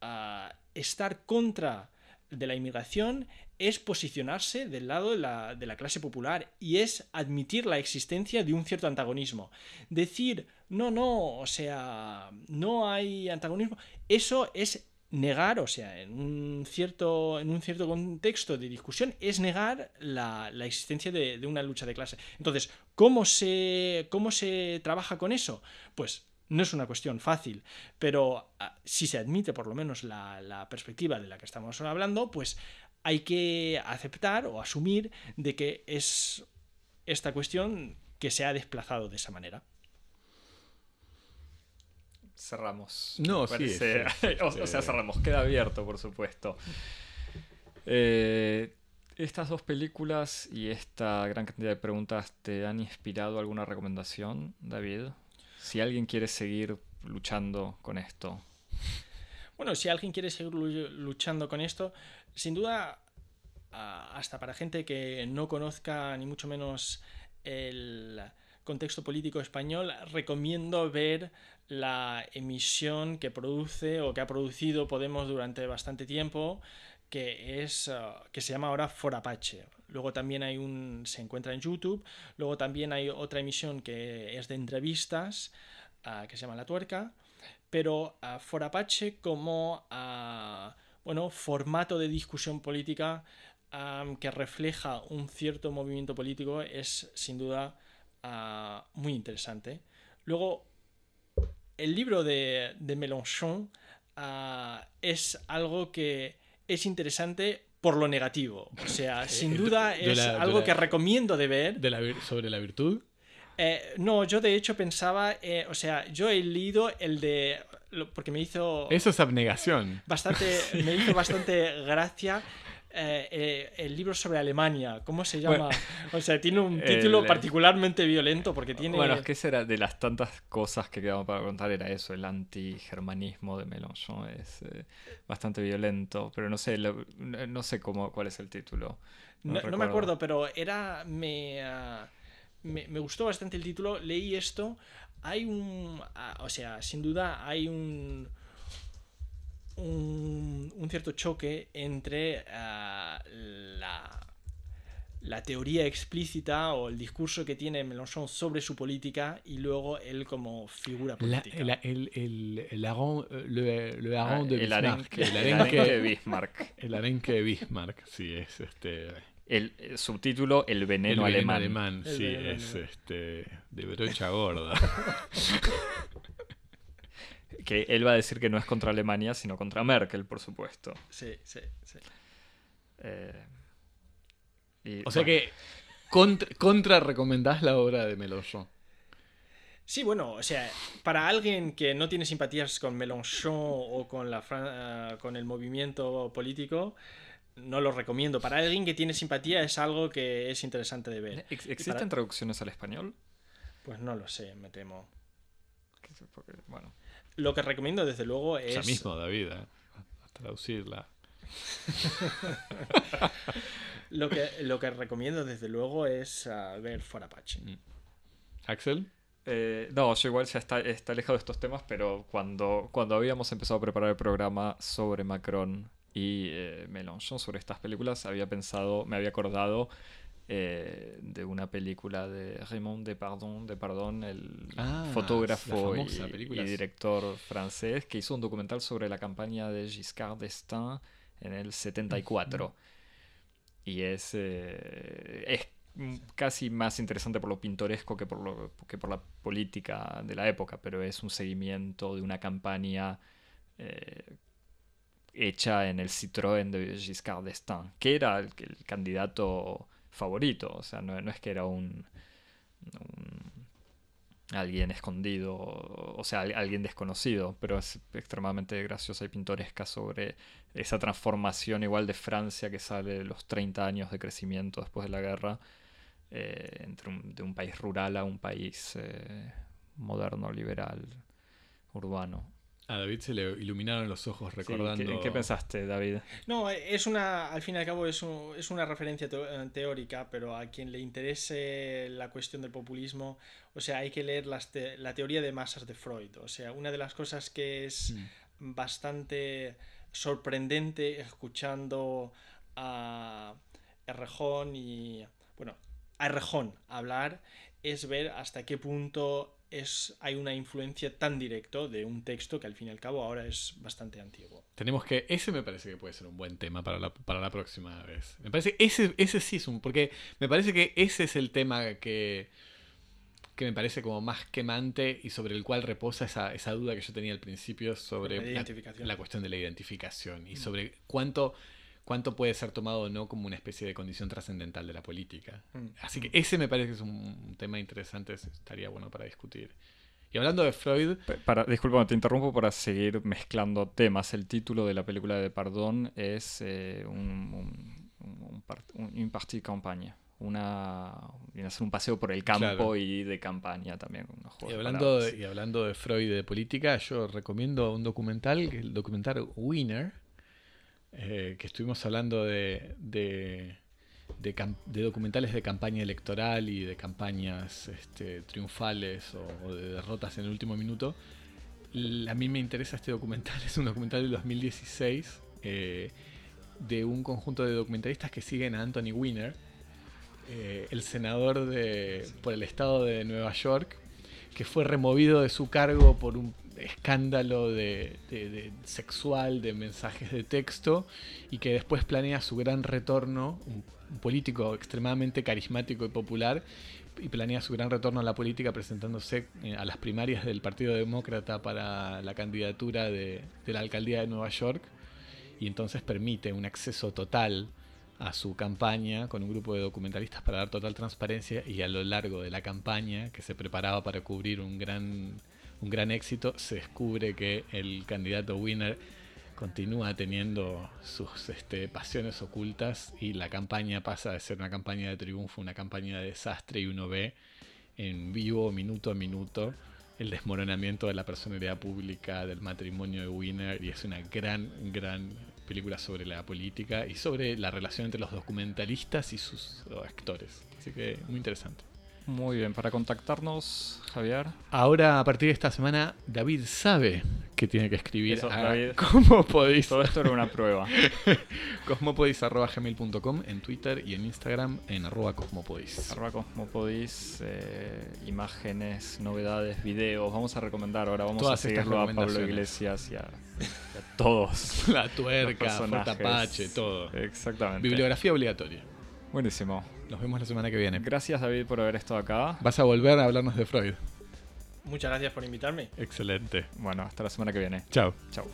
eh, estar contra de la inmigración es posicionarse del lado de la, clase popular y es admitir la existencia de un cierto antagonismo. Decir, no, no, o sea, no hay antagonismo, eso es negar, o sea, en un cierto, en un cierto contexto de discusión, es negar la, existencia de, de, una lucha de clase. Entonces, ¿cómo se, ¿cómo se trabaja con eso? Pues no es una cuestión fácil, pero ah, si se admite por lo menos la, perspectiva de la que estamos hablando, pues hay que aceptar o asumir de que es esta cuestión que se ha desplazado de esa manera. Cerramos. No, sí. o, sea, cerramos. Queda abierto, por supuesto. Eh, estas dos películas y esta gran cantidad de preguntas te han inspirado alguna recomendación, David? si alguien quiere seguir luchando con esto? Bueno, si alguien quiere seguir luchando con esto, sin duda, hasta para gente que no conozca ni mucho menos el contexto político español, recomiendo ver la emisión que produce o que ha producido Podemos durante bastante tiempo, que es que se llama ahora Forapache. Luego también hay un, se encuentra en YouTube. Luego también hay otra emisión que es de entrevistas, ah, que se llama La Tuerca. Pero Forapache como bueno, formato de discusión política que refleja un cierto movimiento político es sin duda muy interesante. Luego, el libro de, de Mélenchon es algo que es interesante por lo negativo. O sea, sin duda es algo que recomiendo de ver. De la, ¿Sobre la virtud? Eh, no, yo de hecho pensaba, eh, o sea, yo he leído el de... Porque me hizo... Eso es abnegación. Bastante, me hizo bastante gracia eh, eh, el libro sobre Alemania, ¿cómo se llama? o sea, tiene un título particularmente violento porque tiene... Bueno, es que será de las tantas cosas que quedamos para contar era eso, el anti-germanismo de Mélenchon es eh, bastante violento, pero no sé, no sé cómo, cuál es el título. No, me acuerdo, pero era... Ah, me, me, gustó bastante el título, leí esto, hay un... Ah, o sea, sin duda hay un un, cierto choque entre ah, la, la, teoría explícita o el discurso que tiene Mélenchon sobre su política y luego él como figura política. el, el, el, el, le, le ah, de el Arenque, el arenque de Bismarck. El arenque de Bismarck, sí, es este... El, subtítulo El veneno, el veneno alemán. sí, es este de brocha gorda. que él va a decir que no es contra Alemania, sino contra Merkel, por supuesto. Sí, sí, sí. Eh, o sea que contra, recomendás la obra de Mélenchon. Sí, bueno, o sea, para alguien que no tiene simpatías con Mélenchon o con, la, eh, con el movimiento político, no lo recomiendo. Para alguien que tiene simpatía es algo que es interesante de ver. ¿Existen traducciones al español? Pues no lo sé, me temo. bueno. Lo que recomiendo, desde luego, es. Ya mismo, David, ¿eh? a traducirla. lo, que, lo que recomiendo, desde luego, es uh, ver For Apache. Mm. ¿Axel? Eh, no, yo igual ya está, está alejado de estos temas, pero cuando, cuando habíamos empezado a preparar el programa sobre Macron y eh, sobre estas películas, había pensado, me había acordado eh, de una película de Raymond Depardon, Depardon el ah, fotógrafo y, director francés, que hizo un documental sobre la campaña de Giscard d'Estaing en el 74. Y es, eh, es casi más interesante por lo pintoresco que por, lo, que por la política de la época, pero es un seguimiento de una campaña eh, hecha en el Citroën de Giscard d'Estaing, que era el candidato favorito. O sea, no, es que era un, alguien escondido, o sea, alguien desconocido, pero es extremadamente graciosa y pintoresca sobre esa transformación igual de Francia que sale los 30 años de crecimiento después de la guerra, eh, entre de un país rural a un país eh, moderno, liberal, urbano. A David se le iluminaron los ojos recordando. ¿qué, pensaste, David? No, es una, al fin y al cabo es, es una referencia teórica, pero a quien le interese la cuestión del populismo, o sea, hay que leer la teoría de masas de Freud. O sea, una de las cosas que es mm. bastante sorprendente escuchando a Errejón y, bueno, a Errejón hablar es ver hasta qué punto es, hay una influencia tan directa de un texto que al fin y al cabo ahora es bastante antiguo. Tenemos que. Ese me parece que puede ser un buen tema para la, para la próxima vez. Me parece. Ese, ese sí es un. Porque me parece que ese es el tema que. que me parece como más quemante y sobre el cual reposa esa, esa duda que yo tenía al principio sobre La la, identificación. la cuestión de la identificación y sobre cuánto. Cuánto puede ser tomado o no como una especie de condición trascendental de la política. Mm. Así que ese me parece que es un tema interesante, estaría bueno para discutir. Y hablando de Freud, Para, disculpa, te interrumpo para seguir mezclando temas. El título de la película de Pardón es eh, un, un, un, un- campaña. Una, viene a ser un paseo por el campo Claro. y de campaña también. unos y hablando, de, y hablando de Freud y de política, yo recomiendo un documental, el documental Winner, eh, que estuvimos hablando de, documentales de campaña electoral y de campañas este, triunfales o, de derrotas en el último minuto. A mí me interesa este documental, es un documental del 2016 eh, de un conjunto de documentalistas que siguen a Anthony Weiner, eh, el senador de, por el estado de Nueva York, que fue removido de su cargo por un escándalo de, sexual, de mensajes de texto, y que después planea su gran retorno, un, un político extremadamente carismático y popular, y planea su gran retorno a la política presentándose eh, a las primarias del Partido Demócrata para la candidatura de, de la alcaldía de Nueva York, y entonces permite un acceso total a su campaña con un grupo de documentalistas para dar total transparencia y a lo largo de la campaña que se preparaba para cubrir un gran, un gran éxito, se descubre que el candidato winner continúa teniendo sus este, pasiones ocultas y la campaña pasa de ser una campaña de triunfo, una campaña de desastre y uno ve en vivo, minuto a minuto, el desmoronamiento de la personalidad pública, del matrimonio de Winner y es una gran, gran película sobre la política y sobre la relación entre los documentalistas y sus actores. Así que muy interesante. Muy bien, para contactarnos, Javier. Ahora, a partir de esta semana, David sabe que tiene que escribir. Eso, a David. ¿Cómo podéis? Todo esto era una prueba. Cosmopodis.gmail.com en Twitter y en Instagram en arroba cosmopodis. Arroba Cosmopodis, eh, imágenes, novedades, videos. Vamos a recomendar ahora, vamos Todas a seguirlo a Pablo. Iglesias y a, y a todos. La tuerca, personajes. Fortapache, todo. Exactamente. Bibliografía obligatoria. Buenísimo. Nos vemos la semana que viene. Gracias David por haber estado acá. Vas a volver a hablarnos de Freud. Muchas gracias por invitarme. Excelente. Bueno, hasta la semana que viene. Chao. Chao.